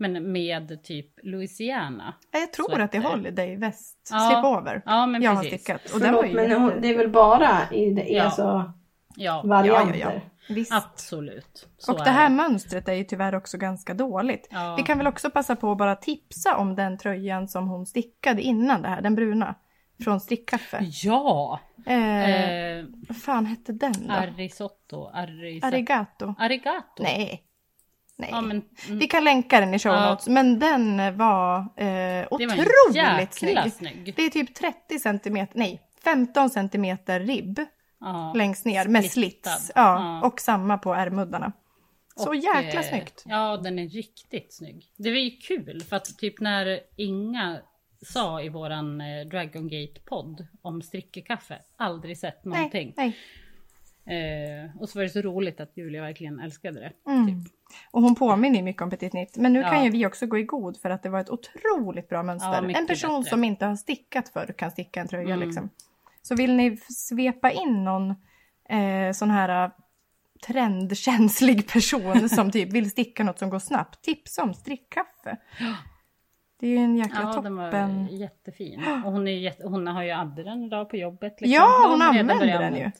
Men med typ Louisiana. Jag tror att det är Sweater. Holiday väst. Ja. Slip-over. Ja, men jag har precis. stickat. Och Förlåt, ju men jätte- det är väl bara i det, Ja. alltså, Ja, varianter? Ja, ja, ja. Visst. absolut. Så och det här mönstret är ju tyvärr också ganska dåligt. Ja. Vi kan väl också passa på att bara tipsa om den tröjan som hon stickade innan det här, den bruna. Från Strickkaffe. Ja! Eh, Eh, vad fan hette den då? Arrisotto, Arisa... Arigato? Arigato? Nej. Nej. Ja, men, mm, Vi kan länka den i show Ja. notes. Men den var eh, var otroligt jäkla snygg. snygg. Det är typ 30 centimeter, nej 15 centimeter ribb Ja. längst ner med Splittad. slits. Ja, Ja. Och samma på ärmuddarna. Så Och, jäkla eh, snyggt. Ja, den är riktigt snygg. Det var ju kul för att typ när Inga sa i våran eh, Dragon Gate-podd om strickekaffe, aldrig sett någonting. Nej, nej. Eh, och så var det så roligt att Julia verkligen älskade det. Mm. Typ. Och hon påminner ju mycket om Petit Nitt. Men nu Ja. kan ju vi också gå i god för att det var ett otroligt bra mönster. Ja, en person bättre. som inte har stickat förr kan sticka en tröja Mm. liksom. Så vill ni svepa in någon eh, sån här eh, trendkänslig person som typ vill sticka något som går snabbt. Tipsa om strickkaffe. Det är ju en jäkla Ja, den toppen. var jättefin. Och hon, är hon har ju den idag på jobbet. liksom. Ja, hon redan använder den ju.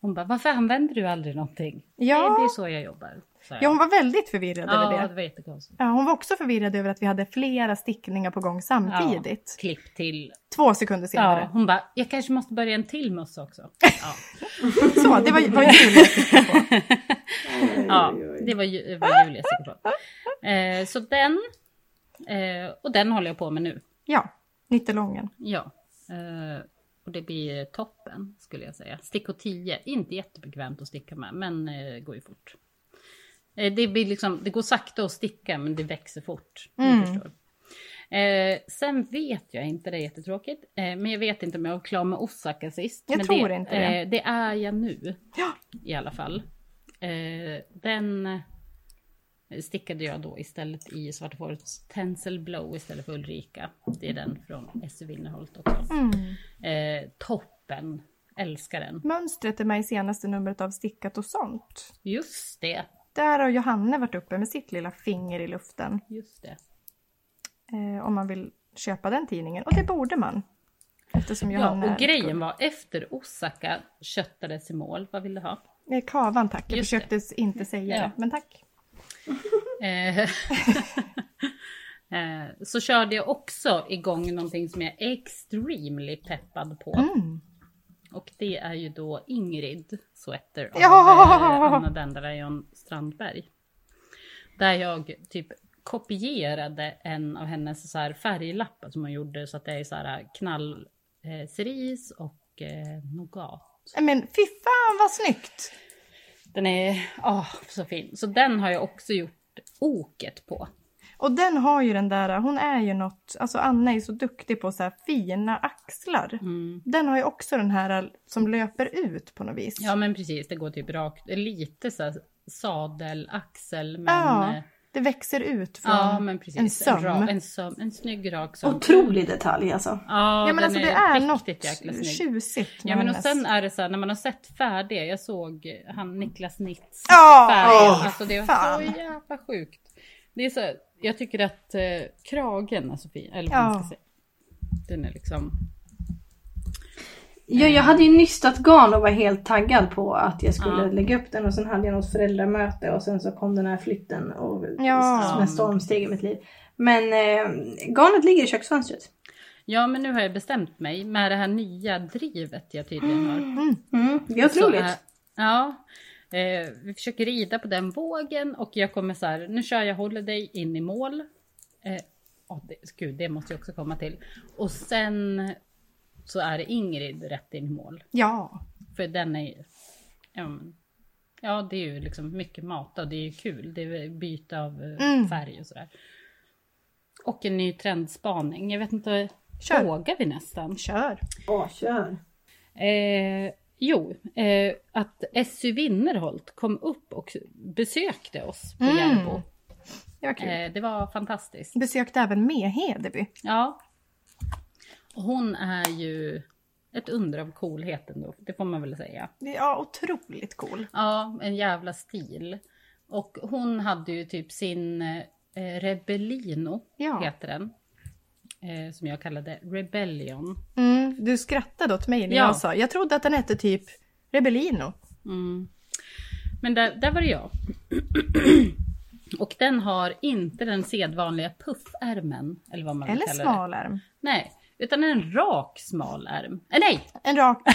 Hon bara, varför använder du aldrig någonting? Ja. Nej, det är så jag jobbar. jag. Ja, hon var väldigt förvirrad ja, över det det. var jättekonstigt. Ja, hon var också förvirrad över att vi hade flera stickningar på gång samtidigt. Klipp till. Två sekunder senare. Ja, hon bara, jag kanske måste börja en till mössa också. Ja. Så, det var vad Julia stickade på. Ja, det var, var Julia säker på. Eh, så den, eh, och den håller jag på med nu. Ja, nittelången. Ja. Eh, och det blir toppen skulle jag säga. Stickor 10, inte jättebekvämt att sticka med, men eh, går ju fort. Eh, det, blir liksom, det går sakta att sticka, men det växer fort. Mm. Eh, sen vet jag inte, det är jättetråkigt, eh, men jag vet inte om jag var klar med Osaka sist. Jag men tror det, inte det. Eh, det är jag nu Ja. i alla fall. Eh, den stickade jag då istället i Svarta Fårets Tencel Blow istället för Ulrika. Det är den från S.U. Winnerholt också. Mm. Eh, toppen, älskar den. Mönstret är med i senaste numret av Stickat och sånt. Just det, Där har Johanne varit uppe med sitt lilla finger i luften. just det. Eh, om man vill köpa den tidningen. Och det borde man. Eftersom Johanne Ja, och grejen var efter Osaka köttades i mål. Vad vill du ha? Eh, kavan tack. Jag Just försökte inte säga Ja. det. Men tack. Eh, eh, så körde jag också igång någonting som jag är extremely peppad på. Mm. Och det är ju då Ingrid Sweater av Ja! eh, Anna Denderayon Strandberg. Där jag typ kopierade en av hennes så här färglappar som hon gjorde så att det är så här knall eh, cerise och eh, nougat. Men fy fan vad snyggt! Den är åh, så fin. Så den har jag också gjort oket på. Och den har ju den där, hon är ju något, alltså Anna är så duktig på så här fina axlar. Mm. Den har ju också den här som löper ut på något vis. Ja men precis, det går typ rakt, lite så här sadelaxel men... Ja, eh, det växer ut från ja men precis. en söm. En, ra, en, söm, en snygg rak söm. Otrolig detalj alltså. Ja, Ja men alltså det är riktigt något tjusigt Ja men och sen är det så här när man har sett färdiga, jag såg han Niklas Nitz Ja, färdiga, åh, alltså det var fan. så jävla sjukt. Det är så, här, jag tycker att eh, kragen är så fin, eller vad man Ja. ska säga. Den är liksom, Ja, jag hade ju nystat garn och var helt taggad på att jag skulle Ja. lägga upp den och sen hade jag något föräldramöte och sen så kom den här flytten och Ja. som en stormsteg i mitt liv. Men eh, garnet ligger i köksfönstret. ja men nu har jag bestämt mig med det här nya drivet jag tydligen har. Mm, det är Så otroligt. är- ja. Eh, vi försöker rida på den vågen och jag kommer så här, nu kör jag Holiday in i mål. Eh, oh, det, gud, det måste jag också komma till. Och sen så är Ingrid rätt in i mål. Ja, För den är ju, ja, ja det är ju liksom mycket mat och det är ju kul. Det är byte av eh, Mm. färg och sådär. Och en ny trendspaning. Jag vet inte, Kör. vågar vi nästan? kör. Åh, kör. Eh, jo, eh, att SU Winnerholt kom upp och besökte oss på Mm. Järbo. Det var kul. Eh, det var fantastiskt. Besökte även med Hedeby. Ja. Hon är ju ett under av coolhet ändå, det får man väl säga. Ja, otroligt cool. Ja, en jävla stil. Och hon hade ju typ sin eh, Rebellino, Ja. heter den. Eh, som jag kallade Rebellion. Mm, du skrattade åt mig när Ja. jag sa, jag trodde att den hette typ Rebellino. Mm. Men där, där var det jag. Och den har inte den sedvanliga puffärmen. Eller vad man Eller kallar det. smalärm. Nej, utan en rak smal ärm. Eh, nej, En rak...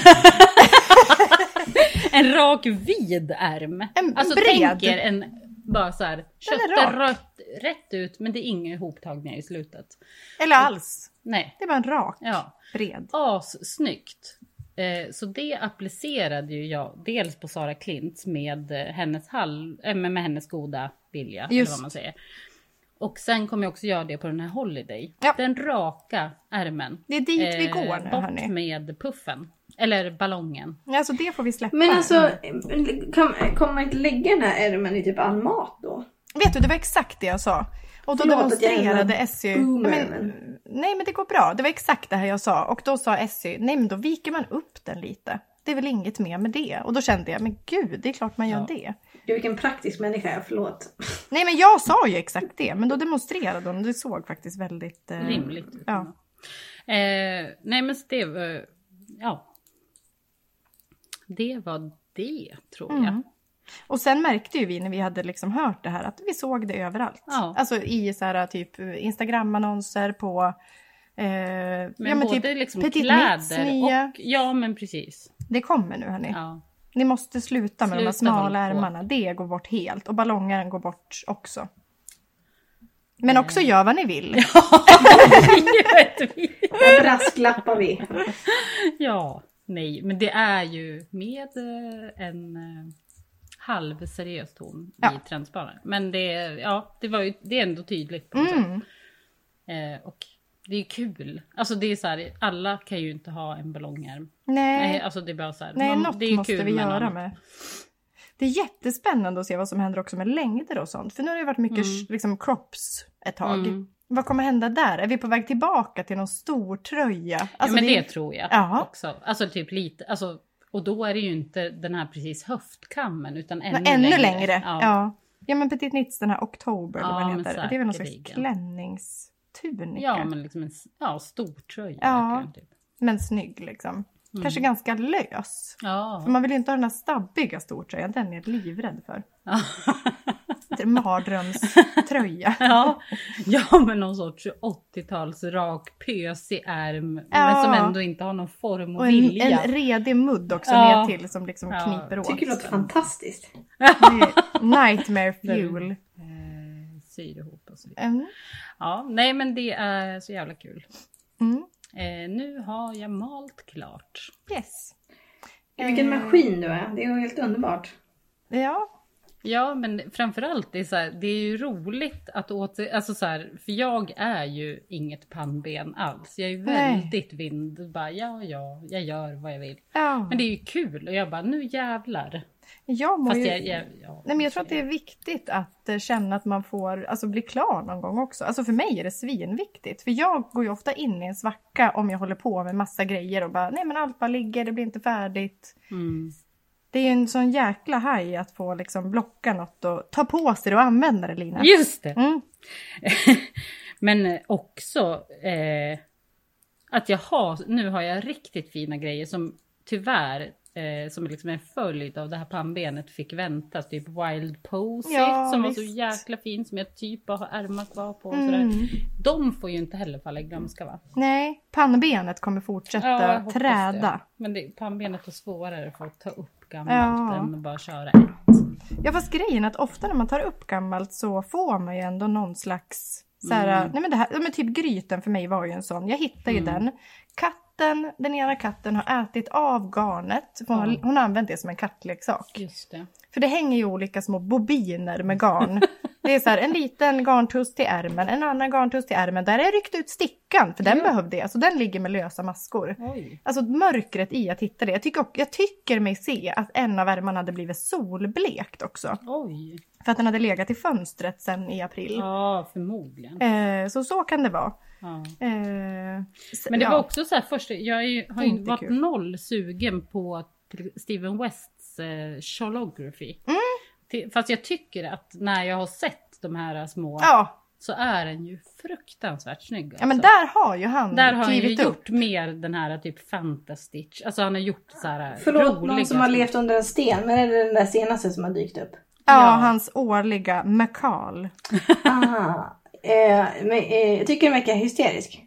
en rak vid ärm. En alltså bred. tänk er en bara så här, är köttet rött, rätt ut men det är inga ihoptagningar i slutet. Eller alls. Nej, Det är bara en rak, ja. bred. Assnyggt. Eh, så det applicerade ju jag dels på Sara Klints med eh, hennes, halv, äh, med med hennes goda vilja. Eller Just. vad man säger. Och sen kommer jag också göra det på den här Holiday. Ja. Den raka ärmen. Det är dit vi Eh, går nu Bort hörni. med puffen. Eller ballongen. Alltså det får vi släppa. Men alltså, kan, kommer man inte lägga den här ärmen i typ all mat då? Vet du, det var exakt det jag sa. Och då Förlåt demonstrerade jävla SY... boomer, men, Nej men det går bra, det var exakt det här jag sa. Och då sa SY, nej men då viker man upp den lite. Det är väl inget mer med det. Och då kände jag, men gud, det är klart man gör Ja. det. Du vilken praktisk människa jag förlåt. Nej men jag sa ju exakt det, men då demonstrerade hon och det såg faktiskt väldigt... eh, Rimligt ut. Ja. Eh, nej men det var, ja. Det var det tror jag. Mm. Och sen märkte ju vi när vi hade liksom hört det här att vi såg det överallt. Ja. Alltså i så här typ Instagram-annonser på... Eh, Men, ja, men både typ liksom Petit kläder och, ja men precis. Det kommer nu hörni. Ja. Ni måste sluta med de här Sluta smala ärmarna. Det går bort helt. Och ballongaren går bort också. Men också gör vad ni vill. Det vet vi. Där brasklappar vi. ja, nej, men det är ju med eh, en eh, halvseriös ton Ja. i trendspanen. Men det, ja, det, var ju, det är ändå tydligt på Mm. Eh, och det är kul. Alltså det är så här, alla kan ju inte ha en ballongärm. Nej, Nej, alltså det är bara så här. nej någon- något det är ju måste kul vi göra någon. med. Det är jättespännande att se vad som händer också med längder och sånt. För nu har det varit mycket Mm. liksom, crops ett tag. Mm. Vad kommer hända där? Är vi på väg tillbaka till någon stor tröja? ja, Alltså, men det, är- tror jag Jaha. också. Alltså typ lite, alltså, och då är det ju inte den här precis höftkammen utan ännu, Nej, ännu längre. längre. Ja. Ja. ja. men Petit Nits, den här Oktober, Ja, den men heter. Det är väl någon slags säkerligen. Klänningstunika. Ja, men liksom en ja, stor tröja. Ja. Typ. Men snygg liksom. Mm. Kanske ganska lös. Ja. För man vill ju inte ha den här stabbiga stortröjan, den är jag livrädd för. Ja. Är Mardrömströja. ja. ja, men någon sorts 80-tals rak pösig ärm. Men Ja. som ändå inte har någon form och, Och en, vilja. en redig mudd också Ja. ner till som liksom Ja. kniper åt. Tycker det låter fantastiskt. Nightmare fuel. Eh, syr ihop och så vidare. Mm. Ja, nej men det är så jävla kul. Mm. Eh, nu har jag malt klart. Yes. Vilken maskin du är. Det är helt underbart. Ja. Ja, men framförallt det är så här, det är ju roligt att åter, alltså så här, för jag är ju inget pannben alls. Jag är ju Nej. väldigt vind, bara ja, ja, jag gör vad jag vill. ja. Men det är ju kul och jag bara nu jävlar. Jag mår ju... jag, jag ja, Nej, men jag tror att det är viktigt att eh, känna att man får alltså, bli klar någon gång också. Alltså för mig är det svinviktigt. För jag går ju ofta in i en svacka om jag håller på med massa grejer och bara nej men allt bara ligger, det blir inte färdigt. Mm. Det är ju en sån jäkla haj att få liksom blocka något och ta på sig det och använda det Lina. Just det! Mm. Men eh, också eh, att jag har, nu har jag riktigt fina grejer som tyvärr eh, som liksom en följd av det här pannbenet fick vänta. Typ Wild Posy Ja, som var så visst. jäkla fin som jag typ har ärmar kvar på. Och Mm. sådär. De får ju inte heller falla i glömska va? Nej, pannbenet kommer fortsätta hoppas träda. det. Men det, pannbenet är svårare för att ta upp gammalt Ja. än att bara köra ett. Ja fast grejen är att ofta när man tar upp gammalt så får man ju ändå någon slags så här, Mm. nej men det här, ja, men typ gryten för mig var ju en sån. Jag hittade ju Mm. den. Katten, den ena katten har ätit av garnet. Hon, har, hon har använt det som en kattleksak. Just det. För det hänger ju olika små bobiner med garn. Det är så här en liten garntuss till ärmen, en annan garntuss till ärmen. Där har jag ryckt ut stickan för den Ja. behövde jag. Så den ligger med lösa maskor. Oj. Alltså mörkret i att hitta det. Jag tycker, jag tycker mig se att en av ärmarna hade blivit solblekt också. Oj. För att den hade legat i fönstret sen i april. Ja, förmodligen. Eh, så så kan det vara. Ja. Eh, Men det ja. var också så här först, jag är har ju varit kul. noll sugen på Steven Wests eh, Sholography. Mm. Fast jag tycker att när jag har sett de här små Ja, så är den ju fruktansvärt snygg. ja men alltså. där har ju han Där har han ju upp. gjort mer den här typ Fantastitch. Alltså han har gjort så här Förlåt roliga någon som har levt under en sten, men är det den där senaste som har dykt upp? Ja, Ja. hans årliga Macal. Aha. Eh, men, eh, jag tycker den verkar hysterisk.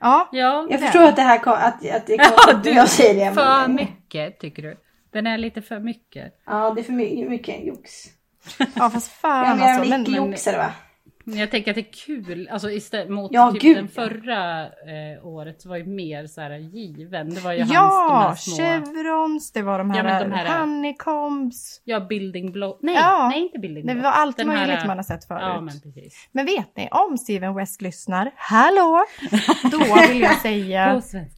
Ja, Ja, Jag det. förstår att det här kom, att, att det Ja, kommer du- jag säger det. för men- mycket tycker du. Den är lite för mycket. Ja, det är för mycket, mycket jox. ja fast Ja, fan är alltså. Men, mycket men, joxare va? Men jag tänker att det är kul, alltså istället mot Ja, typ gud. den förra eh, året så var ju mer så här given. Det var ju hans de ja, här små... chevrons, det var de Ja, här, men de här- honeycombs. Ja, building block. Nej, Ja. nej inte building Det block. var allt Den möjligt här- man har sett förut. Ja, men precis. Men vet ni, om Steven West lyssnar, hallå! Då vill jag säga, På svenska.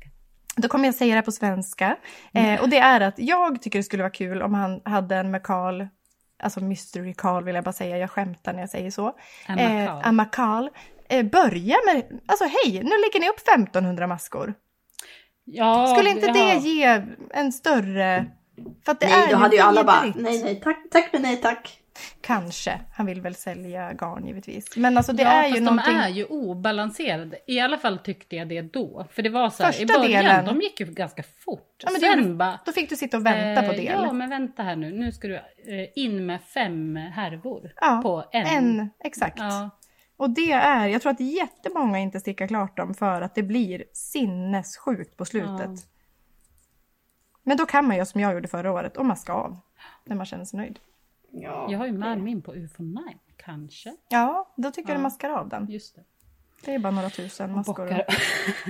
Då kommer jag säga det på svenska. Eh, och det är att jag tycker det skulle vara kul om han hade en Macal, alltså Mystery Carl vill jag bara säga, jag skämtar när jag säger så. Emma Eh, Karl. Amacal. Eh, börja med, alltså hej, nu lägger ni upp 1500 maskor. Ja, Skulle inte ja. det ge en större... För att det är Nej, då hade ju alla bara, nej, nej, tack, tack men nej tack. Kanske. Han vill väl sälja garn givetvis. Men alltså det ja, är ju fast någonting... de är ju obalanserade. I alla fall tyckte jag det då. För det var så här, i Första början, delen. de gick ju ganska fort. Ja, men Sen du- bara... Då fick du sitta och vänta på eh, del. Ja, men vänta här nu. Nu ska du eh, in med fem härvor Ja, på en. En, exakt. Ja, Och det är, jag tror att jättemånga inte stickar klart dem för att det blir sinnessjukt på slutet. Men då kan man göra som jag gjorde förra året och maska av. När man känner sig nöjd. Ja. jag har ju med min på UFO 9, kanske. Ja, då tycker jag Ja. du maskar av den. Just det. Det är bara några tusen maskor Bockar.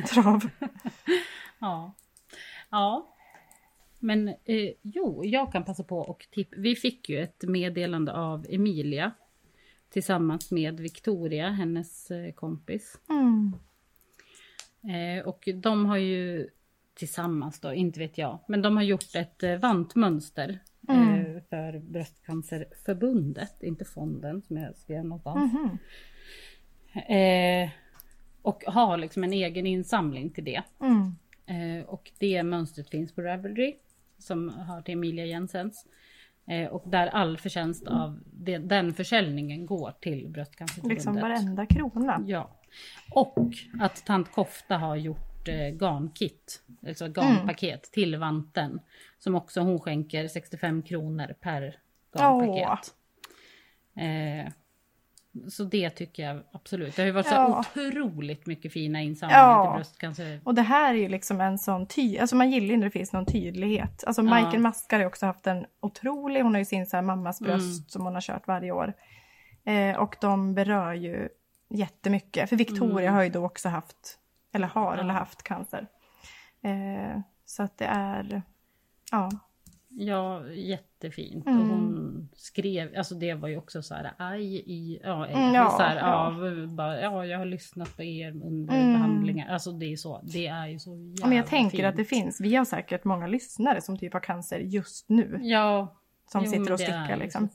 och trav. Ja. Ja. Men eh, jo, jag kan passa på och tippa. Vi fick ju ett meddelande av Emilia tillsammans med Victoria, hennes eh, kompis. Mm. Eh, och de har ju tillsammans då, inte vet jag, men de har gjort ett eh, vantmönster Mm. För Bröstcancerförbundet, inte fonden som jag skrev någonstans. Mhm. Eh, och har liksom en egen insamling till det. Mm. Eh, och det mönstret finns på Ravelry som har till Emilia Jensens. Eh, och där all förtjänst av det, den försäljningen går till Bröstcancerförbundet. Liksom varenda krona. Ja. Och att Tant Kofta har gjort eh, garnkit, alltså garnpaket till vanten. Som också hon skänker 65 kronor per garnpaket. Eh, så det tycker jag absolut. Det har ju varit Ja. så otroligt mycket fina insamlingar Ja. till bröstcancer. Och det här är ju liksom en sån ty... Alltså man gillar ju när det finns någon tydlighet. Alltså Ja. Maskar har också haft en otrolig, hon har ju sin så här mammas Mm. bröst som hon har kört varje år. Eh, och de berör ju jättemycket. För Victoria Mm. har ju då också haft, eller har, Ja. eller haft cancer. Eh, så att det är, ja. Ja, jättefint. Mm. Och hon skrev, alltså det var ju också så här, aj i, ja, Mm, ja, så här, ja. ja. bara, ja, jag har lyssnat på er under Mm. behandlingar. Alltså det är så, det är ju så jävla Men jag tänker fint. att det finns, vi har säkert många lyssnare som typ har cancer just nu. Ja. Som jo, sitter och stickar liksom.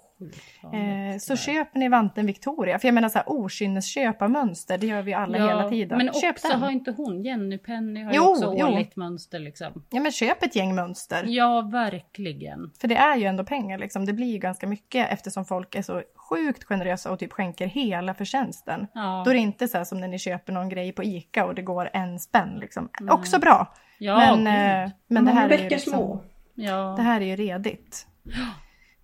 Eh, så köper ni vanten Victoria. För jag menar så här okynnesköp av mönster, det gör vi alla hela tiden. Men köp också den. har inte hon, Jenny Penny har Jo, ju också jo. årligt mönster liksom. Ja men köp ett gäng mönster. Ja, verkligen. För det är ju ändå pengar liksom. Det blir ju ganska mycket eftersom folk är så sjukt generösa och typ skänker hela förtjänsten. Ja, Då är det inte så här som när ni köper någon grej på ICA och det går en spänn liksom. Också bra. ja men eh, men det här, är ju liksom, små. ja. det här är ju redigt.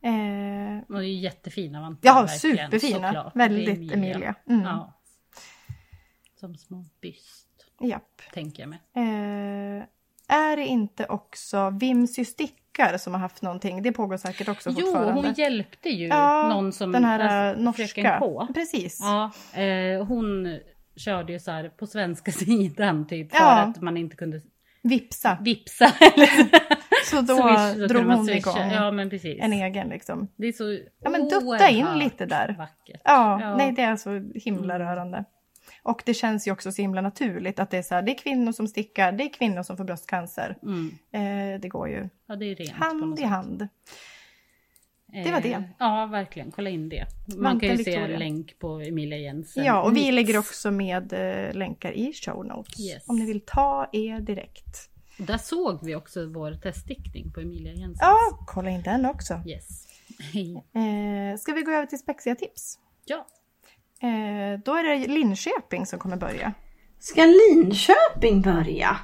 Eh, Och det är jättefina vantar. ja, superfina. såklart. Väldigt Emilia. Mm. Ja. Som små byst, Japp. tänker jag mig. Eh, är det inte också Vimsy Stickar som har haft någonting? Det pågår säkert också Jo, fortfarande. hon hjälpte ju Ja, någon som... Den här alltså, norska. K. Precis. Ja, eh, hon körde ju så här på svenska sidan typ för Ja. att man inte kunde Vipsa. vipsa. Så då Swish, drog hon igång Ja, men precis. en egen liksom. Det är så Ja, men dutta in lite där. Vackert. Ja, Ja. nej det är så himla Mm. rörande. Och det känns ju också så himla naturligt att det är så här, det är kvinnor som stickar, det är kvinnor som får bröstcancer. Mm. Eh, det går ju Ja, det hand i hand. det var det. Eh, Ja, verkligen. Kolla in det. Man Vanten kan ju se Victoria. en länk på Emilia Jensen. Ja, och vi lägger också med eh, länkar i show notes. Yes. Om ni vill ta er direkt. Där såg vi också vår teststickning på Emilia Jensen. Ja, kolla in den också. Yes. Eh, ska vi gå över till spexiga tips? ja. Eh, då är det Linköping som kommer börja. Ska Linköping börja?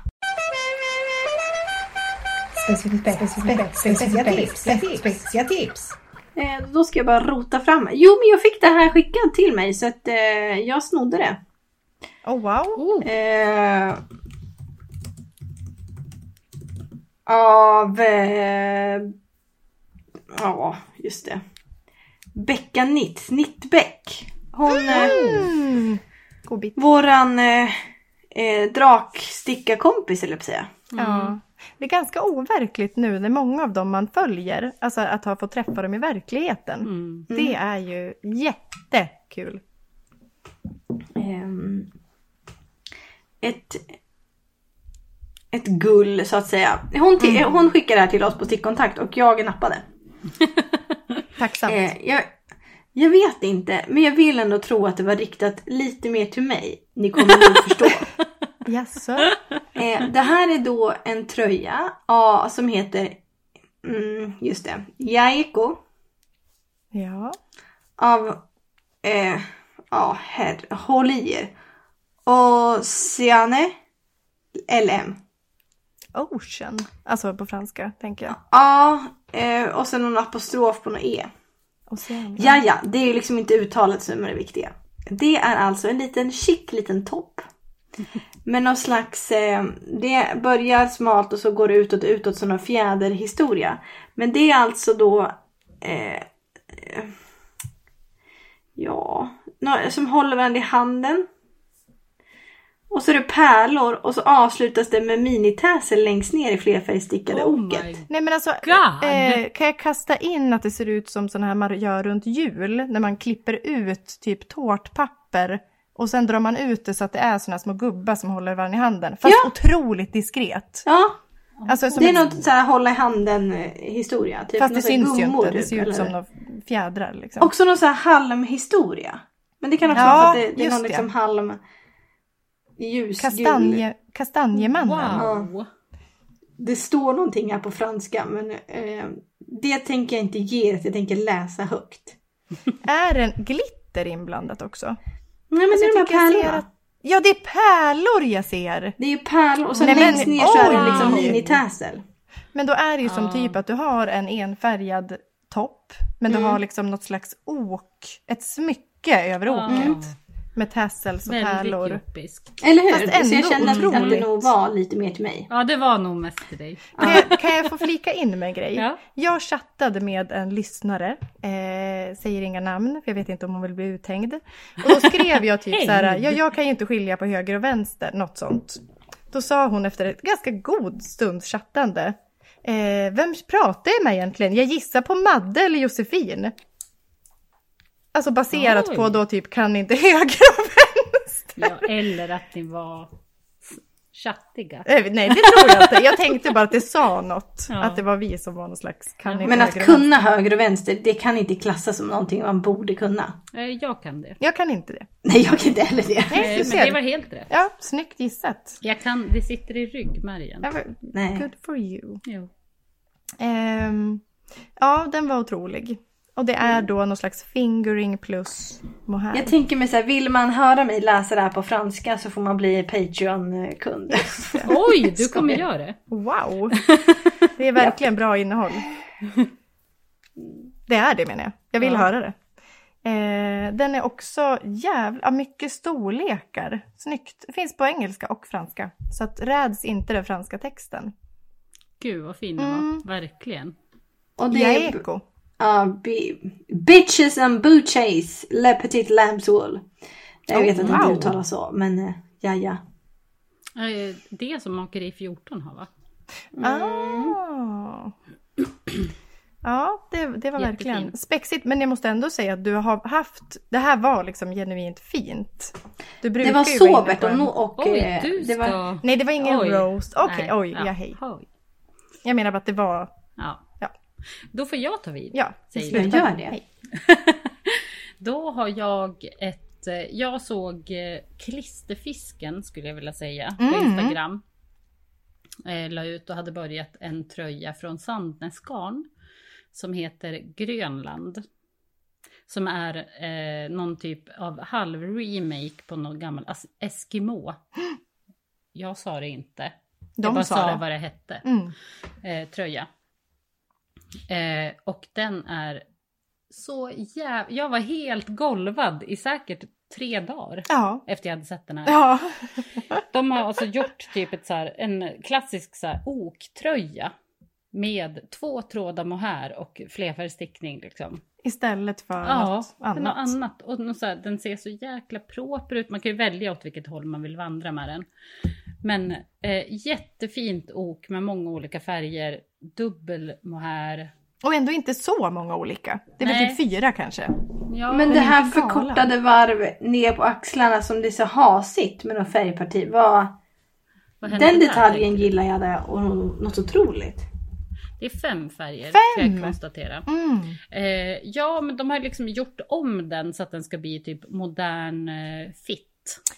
Specifica tips. Eh, då ska jag bara rota fram. Jo, men jag fick det här skickat till mig så att eh, jag snodde det. Oh wow! Oh. Eh, av... Eh, ja, just det. Becka Nitt, Nittbäck. Hon... Eh, Mm. Bit. våran eh, eh, drakstickarkompis, eller på att säga. Ja. Det är ganska overkligt nu när många av dem man följer, alltså att ha fått träffa dem i verkligheten. Mm. Det är ju jättekul. Ehm, ett, ett gull så att säga. Hon, ti- hon skickade det här till oss på stickkontakt och jag nappade. Tacksamt. Eh, jag, jag vet inte, men jag vill ändå tro att det var riktat lite mer till mig. Ni kommer nog förstå. Jaså? Eh, det här är då en tröja ja, som heter, mm, just det, Jaeko Ja. av, eh, ja, herr, håll i er. Oceane LM. Ocean. Alltså på franska, tänker jag. Ja, eh, och sen någon apostrof på något E. Ocean. Ja, ja, det är ju liksom inte uttalet som är det viktiga. Det är alltså en liten chic liten topp. Med någon slags, eh, det börjar smalt och så går det utåt utåt som en fjäderhistoria. Men det är alltså då, eh, eh, ja, som håller varandra i handen. Och så är det pärlor och så avslutas det med minitäsel längst ner i flerfärgstickade Oh oket. Nej men alltså, eh, kan jag kasta in att det ser ut som sådana här man gör runt jul, när man klipper ut typ tårtpapper och sen drar man ut det så att det är sådana små gubbar som håller varandra i handen. Fast Ja. otroligt diskret. Ja, Alltså, som det är ett- något så här hålla i handen eh, historia. Typ Fast det sån syns ju inte, det ser ut eller- som några fjädrar liksom. Också någon sån här halmhistoria. Men det kan också Ja, vara för att det, det är någon det. liksom halm... Ljus, Kastanje, kastanjemannen. Wow! Det står någonting här på franska men eh, det tänker jag inte ge er, jag tänker läsa högt. Är det en glitter inblandat också? Nej men Alltså, det är de här pärlorna. att- Ja, det är pärlor jag ser! Det är ju pärlor och sen Nej, men- längst ner så är det liksom minitäsel. Men då är det ju som Ja. typ att du har en enfärgad topp, men du Mm. har liksom något slags ok, ett smycke över oket. Med tassels och Väldigt pärlor. juppisk. Eller hur? Fast ändå så jag kände att, att det otroligt. nog var lite mer till mig. Ja, det var nog mest till dig. Kan jag, kan jag få flika in med en grej? Ja. Jag chattade med en lyssnare, eh, säger inga namn för jag vet inte om hon vill bli uthängd. Och då skrev jag typ så här, ja, jag kan ju inte skilja på höger och vänster, något sånt. Då sa hon efter ett ganska god stund chattande, eh, vem pratar jag med egentligen? Jag gissar på Madde eller Josefin. Alltså baserat Oj. på då typ kan inte höger och vänster. Ja, eller att ni var chattiga. Eh, Nej, det tror jag inte. Jag tänkte bara att det sa något. Ja. Att det var vi som var någon slags kan inte Men att kunna höger och vänster, det kan inte klassas som någonting man borde kunna. Eh, Jag kan det. Jag kan inte det. Nej, jag kan inte heller det. Nej, Eh, Men det var helt rätt. Ja, snyggt gissat. Jag kan, det sitter i ryggmärgen. Ja, Nej. Good for you. Jo. Ehm, ja, den var otrolig. Och det är då någon slags fingering plus mohair. Jag tänker mig så här, vill man höra mig läsa det här på franska så får man bli Patreon-kund. Oj, du kommer göra det. Wow! Det är verkligen bra innehåll. Det är det menar jag. Jag vill Ja. höra det. Eh, den är också jävla mycket storlekar. Snyggt. Finns på engelska och franska. Så att räds inte den franska texten. Gud vad fin den Mm. var. Verkligen. Och det Jag är är bi- Bitches and booches, Le Petit Lambs Wool. Jag Oh, vet att det inte wow. uttalas så, men eh, ja, ja. Eh, Det som Makeri 14 har va? Ah. Ja, det, det var verkligen Jättefin. spexigt. Men jag måste ändå säga att du har haft... Det här var liksom genuint fint. Du brukar Det var ju sobert och, en- no- och Oj, eh, du det ska... var... Nej, det var ingen Oj. roast. Okej, Nej, oj, ja, hej. Oj. Jag menar bara att det var... Ja. Då får jag ta vid. Ja, Säger Jag gör det. Då har jag ett... eh, Jag såg eh, Klisterfisken skulle jag vilja säga på Mm. Instagram. Eh, la ut och hade börjat en tröja från Sandnes Garn. Som heter Grönland. Som är eh, någon typ av halv-remake på någon gammal Eskimo. Jag sa det inte. jag De bara sa sa vad det hette. Mm. eh, tröja. Eh, och den är så jävla... Jag var helt golvad i säkert tre dagar Ja. efter jag hade sett den här. Ja. De har alltså gjort typ ett så här, en klassisk så här oktröja med två trådar mohair och flerfärgstickning liksom. Istället för Ja, något för något annat. annat. Och något så här, den ser så jäkla proper ut. Man kan ju välja åt vilket håll man vill vandra med den. Men eh, jättefint ok med många olika färger. Dubbel mohair. Och ändå inte så många olika. Det är väl typ fyra kanske. Ja, Men det är här förkortade varv ner på axlarna som det är så hasigt med någon färgparti. Vad, vad den detaljen gillar jag där och något otroligt. Det är fem färger Fem? kan jag konstatera. Mm. Eh, ja, men de har liksom gjort om den så att den ska bli typ modern eh, fit.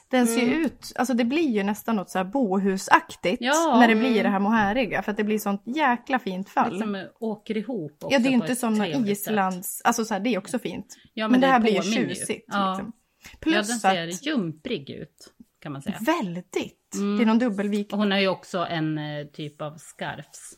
Den ser ju ut, alltså det blir ju nästan något så här bohusaktigt Ja, när det blir mm. det här mohairiga för att det blir sånt jäkla fint fall. Som eh, åker ihop också ja, det är ju inte som någon trevligt sätt. Islands, alltså så här, det är också fint. Ja, men, det här det blir ju ju. tjusigt. Ja. Liksom. Ja, den Plus ser att, jumprig ut kan man säga. väldigt, Mm. det är någon dubbelvik Och hon har ju också en eh, typ av scarfs.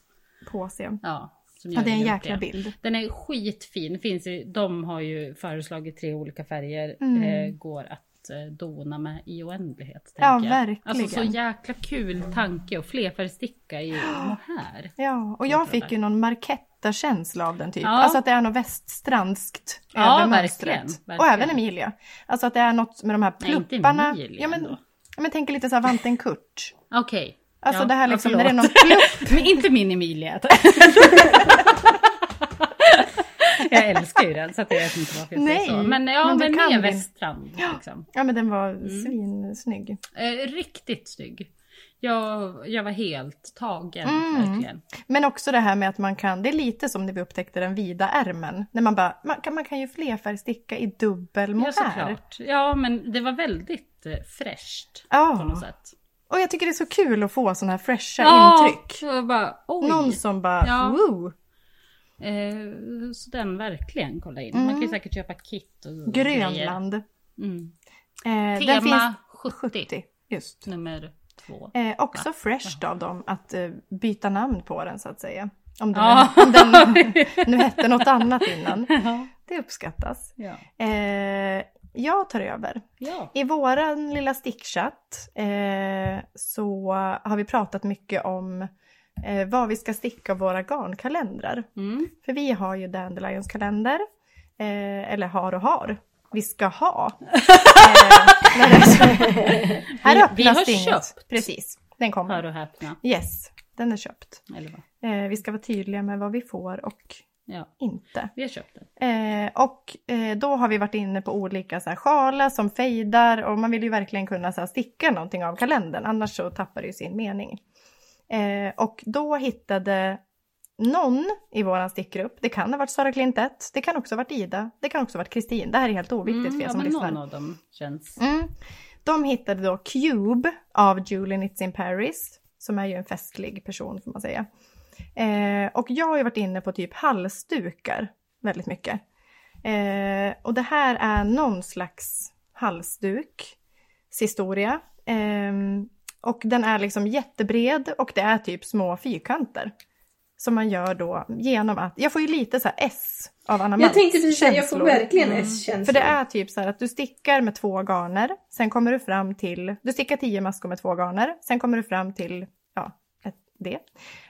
på sig. Ja, Ja, det är en jumpiga. jäkla bild. Den är skitfin. Finns i, de har ju föreslagit tre olika färger. Mm. Eh, går att eh, dona med i oändlighet. Ja, verkligen. Alltså så jäkla kul tanke och flerfärgsticka i mohair. Ja, och jag fick ju någon Marketta-känsla av den typ. Ja. Alltså att det är något väststranskt Ja, över mönstret. Och även Emilia. Alltså att det är något med de här Nej, inte plupparna. Emilia ja, men, ändå. men tänk lite så här Vanten Kurt. Okej. Alltså Ja, det här liksom, när det är någon plupp. Men inte min Emilia. jag älskar ju den så att jag vet inte varför jag Nej, säger så. Men ja, men men, mer väststrand. Liksom. Ja men den var Mm. svinsnygg. Eh, riktigt snygg. Jag, jag var helt tagen Mm. verkligen. Men också det här med att man kan, det är lite som när vi upptäckte den vida ärmen. När man bara, man kan, man kan ju flerfärgsticka i dubbel Ja, mohair. såklart. Ja, men det var väldigt eh, fräscht Ja. på något sätt. Och jag tycker det är så kul att få sådana här fräscha Ja, intryck. bara. Någon som bara, Ja. woo! Eh, så den verkligen kolla in. Man kan ju säkert köpa kit och. Mm. Grönland. Mm. Eh, Tema finns 70, 70, just. nummer två. Eh, också fresh av dem att eh, byta namn på den så att säga. Om den, Ja. om den nu hette något annat innan. Ja. Det uppskattas. Ja. Eh, jag tar över. Ja. I våran lilla stickchatt eh, så har vi pratat mycket om eh, vad vi ska sticka våra garnkalendrar. Mm. För vi har ju Dandelions kalender. Eh, eller har och har. Vi ska ha. Eh, här Vi- öppnas vi har inget. köpt. Precis, den kommer. Hör och häpna. Yes, den är köpt. Eller vad? Eh, vi ska vara tydliga med vad vi får och Ja, inte. vi har köpt den. Eh, och eh, då har vi varit inne på olika så här, sjalar som fejdar och man vill ju verkligen kunna så här, sticka någonting av kalendern annars så tappar det ju sin mening. Eh, och då hittade någon i våran stickgrupp, det kan ha varit Sara Klintet, det kan också ha varit Ida, det kan också ha varit Kristin, det här är helt oviktigt Mm, för er ja, som men lyssnar. någon av dem känns... Mm. De hittade då Cube av Julie Knits in Paris, som är ju en festlig person får man säga. Eh, och jag har ju varit inne på typ halsdukar väldigt mycket. Eh, och det här är någon slags halsduk, historia. Eh, och den är liksom jättebred och det är typ små fyrkanter. Som man gör då genom att, jag får ju lite så här S av Anna Jag tänkte precis säga, jag får verkligen Mm. S-känslor. För det är typ så här att du stickar med två garner, sen kommer du fram till, du stickar tio maskor med två garner, sen kommer du fram till, ja, ett, det.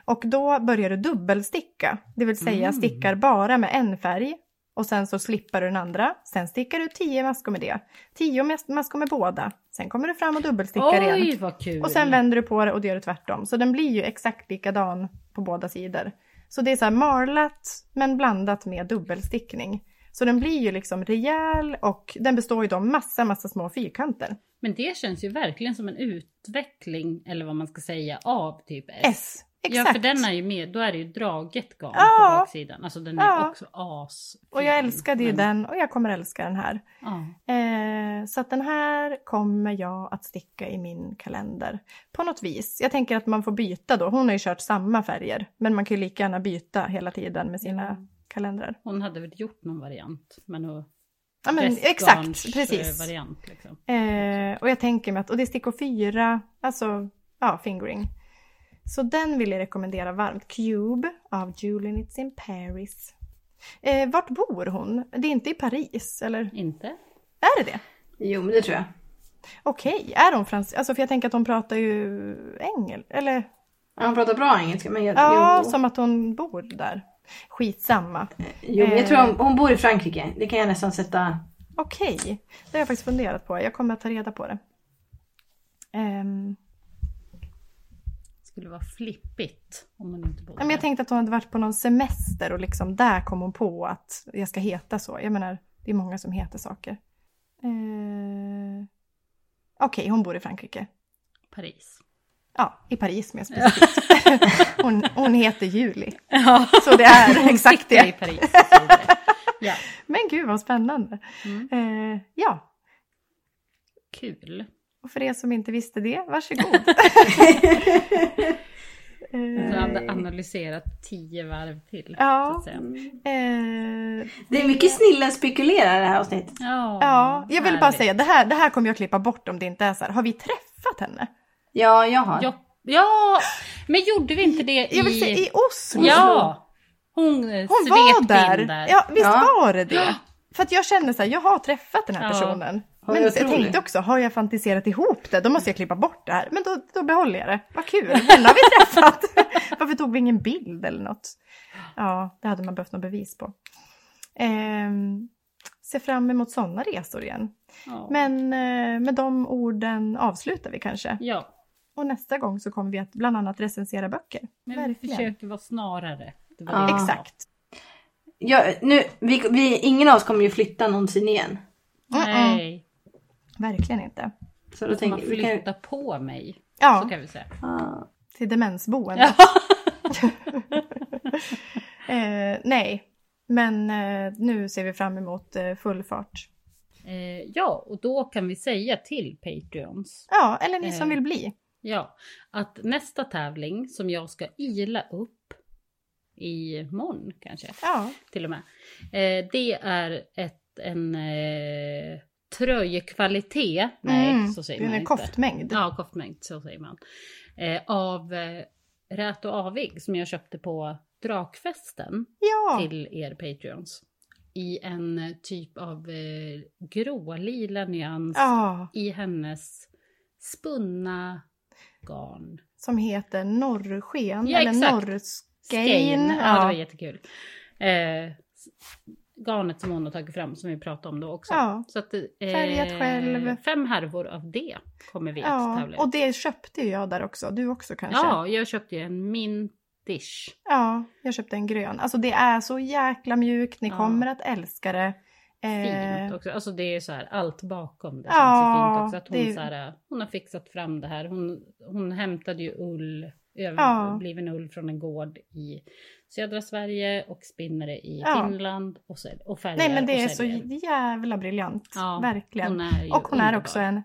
Och då börjar du dubbelsticka, det vill säga Mm. stickar bara med en färg och sen så slippar du den andra. Sen stickar du tio maskor med det, tio mas- maskor med båda. Sen kommer du fram och dubbelstickar igen. Oj, vad kul! Och sen vänder du på det och det gör du tvärtom. Så den blir ju exakt likadan på båda sidor. Så det är så här marlat men blandat med dubbelstickning. Så den blir ju liksom rejäl och den består ju av massa, massa små fyrkanter. Men det känns ju verkligen som en utveckling, eller vad man ska säga, av typ S. S. Exakt. Ja, för den är ju med, då är det ju draget garn Ja. på baksidan. Alltså den är Ja. också as. Och jag älskade ju Men- den och jag kommer älska den här. Ja. Eh, så att den här kommer jag att sticka i min kalender. På något vis. Jag tänker att man får byta då. Hon har ju kört samma färger. Men man kan ju lika gärna byta hela tiden med sina Mm. kalendrar. Hon hade väl gjort någon variant, men hon Ja men exakt, precis. variant liksom. Eh, och jag tänker mig att, och det är stickor fyra, alltså ja, fingering. Så den vill jag rekommendera varmt. Cube av Julie Knits in Paris. Eh, vart bor hon? Det är inte i Paris, eller Inte? är det det? Jo, men det tror jag. Okej, är hon fransk? Alltså för jag tänker att hon pratar ju engel, eller? Ja, Han pratar bra engelska, men jag, Ja, jo. som att hon bor där. Skitsamma. jo, men jag eh. tror hon, hon bor i Frankrike. Det kan jag nästan sätta... Okej, det har jag faktiskt funderat på. Jag kommer att ta reda på det. Ehm, Skulle vara flippigt om hon inte bodde men jag tänkte att hon hade varit på någon semester och liksom där kom hon på att jag ska heta så. Jag menar, det är många som heter saker. Eh... Okej, hon bor i Frankrike. Paris. Ja, i Paris mer specifikt. hon, hon heter Julie. Ja, Så det är exakt sitter i det. Paris. Ja, Men gud vad spännande. Mm. Eh, ja, kul. Och för er som inte visste det, varsågod. Jag eh, hade analyserat tio varv till. Ja. Eh, Det är mycket snillen spekulerar det här avsnittet. Ja, ja, jag vill bara säga, det här, det här kommer jag klippa bort om det inte är så här. Har vi träffat henne? Ja, jag har. Ja, ja, men gjorde vi inte det i... Jag vill säga i Oslo. Ja! Hon, eh, Hon var där. där. Ja, visst Ja. var det det? För att jag känner så här, jag har träffat den här Ja. personen. Ja, Men jag jag tänkte det. också, har jag fantiserat ihop det? Då måste jag klippa bort det här. Men då, då behåller jag det. Vad kul, den har vi träffat. Varför tog vi ingen bild eller något? Ja, det hade man behövt något bevis på. Ehm, se fram emot sådana resor igen. Ja. Men eh, med de orden avslutar vi kanske. ja, Och nästa gång så kommer vi att bland annat recensera böcker. men vi Verkligen. försöker vara snarare. Det var Ja. Exakt. Ja, nu, vi, vi, ingen av oss kommer ju flytta någonsin igen. Nej, Verkligen inte. Så då får man tänker vi kan, flytta på mig. Ja. Så kan vi säga. ah, Till demensboende. eh, nej, men eh, nu ser vi fram emot eh, full fart. Eh, ja, och då kan vi säga till Patreons. Ja, eller ni som Eh. vill bli. Ja, att nästa tävling som jag ska ila upp i morgon kanske Ja, till och med. Eh, det är ett, en eh, tröjkvalitet. Nej, Mm, så säger det är man inte. koftmängd. Ja, koftmängd, så säger man. Eh, av eh, Rät och Avig som jag köpte på Drakfesten Ja, till er Patreons. i en typ av eh, grålila nyans Ja, i hennes spunna garn. som heter Norrsken Ja, eller exakt. Norrskein. Ja, det var Ja. jättekul. Eh, garnet som hon har tagit fram som vi pratade om då också. Ja. Så att, eh, Färgat själv. Fem härvor av det kommer vi att ja, tävla i. och det köpte ju jag där också. Du också kanske? Ja, jag köpte ju en mintish. Ja, jag köpte en grön. Alltså det är så jäkla mjukt, ni Ja. kommer att älska det. Eh, Fint också. Alltså det är så här allt bakom det Ja, känns ju fint också. Att hon, det så här, hon har fixat fram det här. Hon, hon hämtade ju ull, Ja. överbliven ull från en gård i södra Sverige och spinner det i Ja. Finland och, säl- och färgar nej men det är så jävla briljant. Ja, Verkligen. Hon är och hon är underbar. också en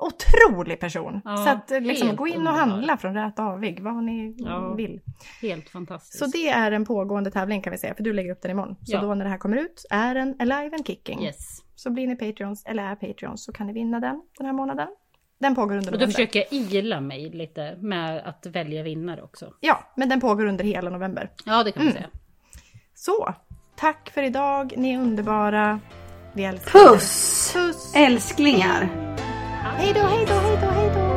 otrolig person. Ja, så att eh, liksom gå in och underbar. handla från Rät Avig, vad ni Ja. vill. Helt fantastiskt. Så det är en pågående tävling kan vi säga, för du lägger upp den imorgon. Så Ja. då när det här kommer ut är den alive and kicking. Yes. Så blir ni Patreons, eller är Patreons, så kan ni vinna den den här månaden. Den pågår under Och då november. försöker jag ila mig lite med att välja vinnare också. Ja, men den pågår under hela november. Ja, det kan man Mm. säga. Så, tack för idag. Ni är underbara. Vi älskar. Puss! Puss! Älsklingar! Hej då, hej då, hej då, hej då!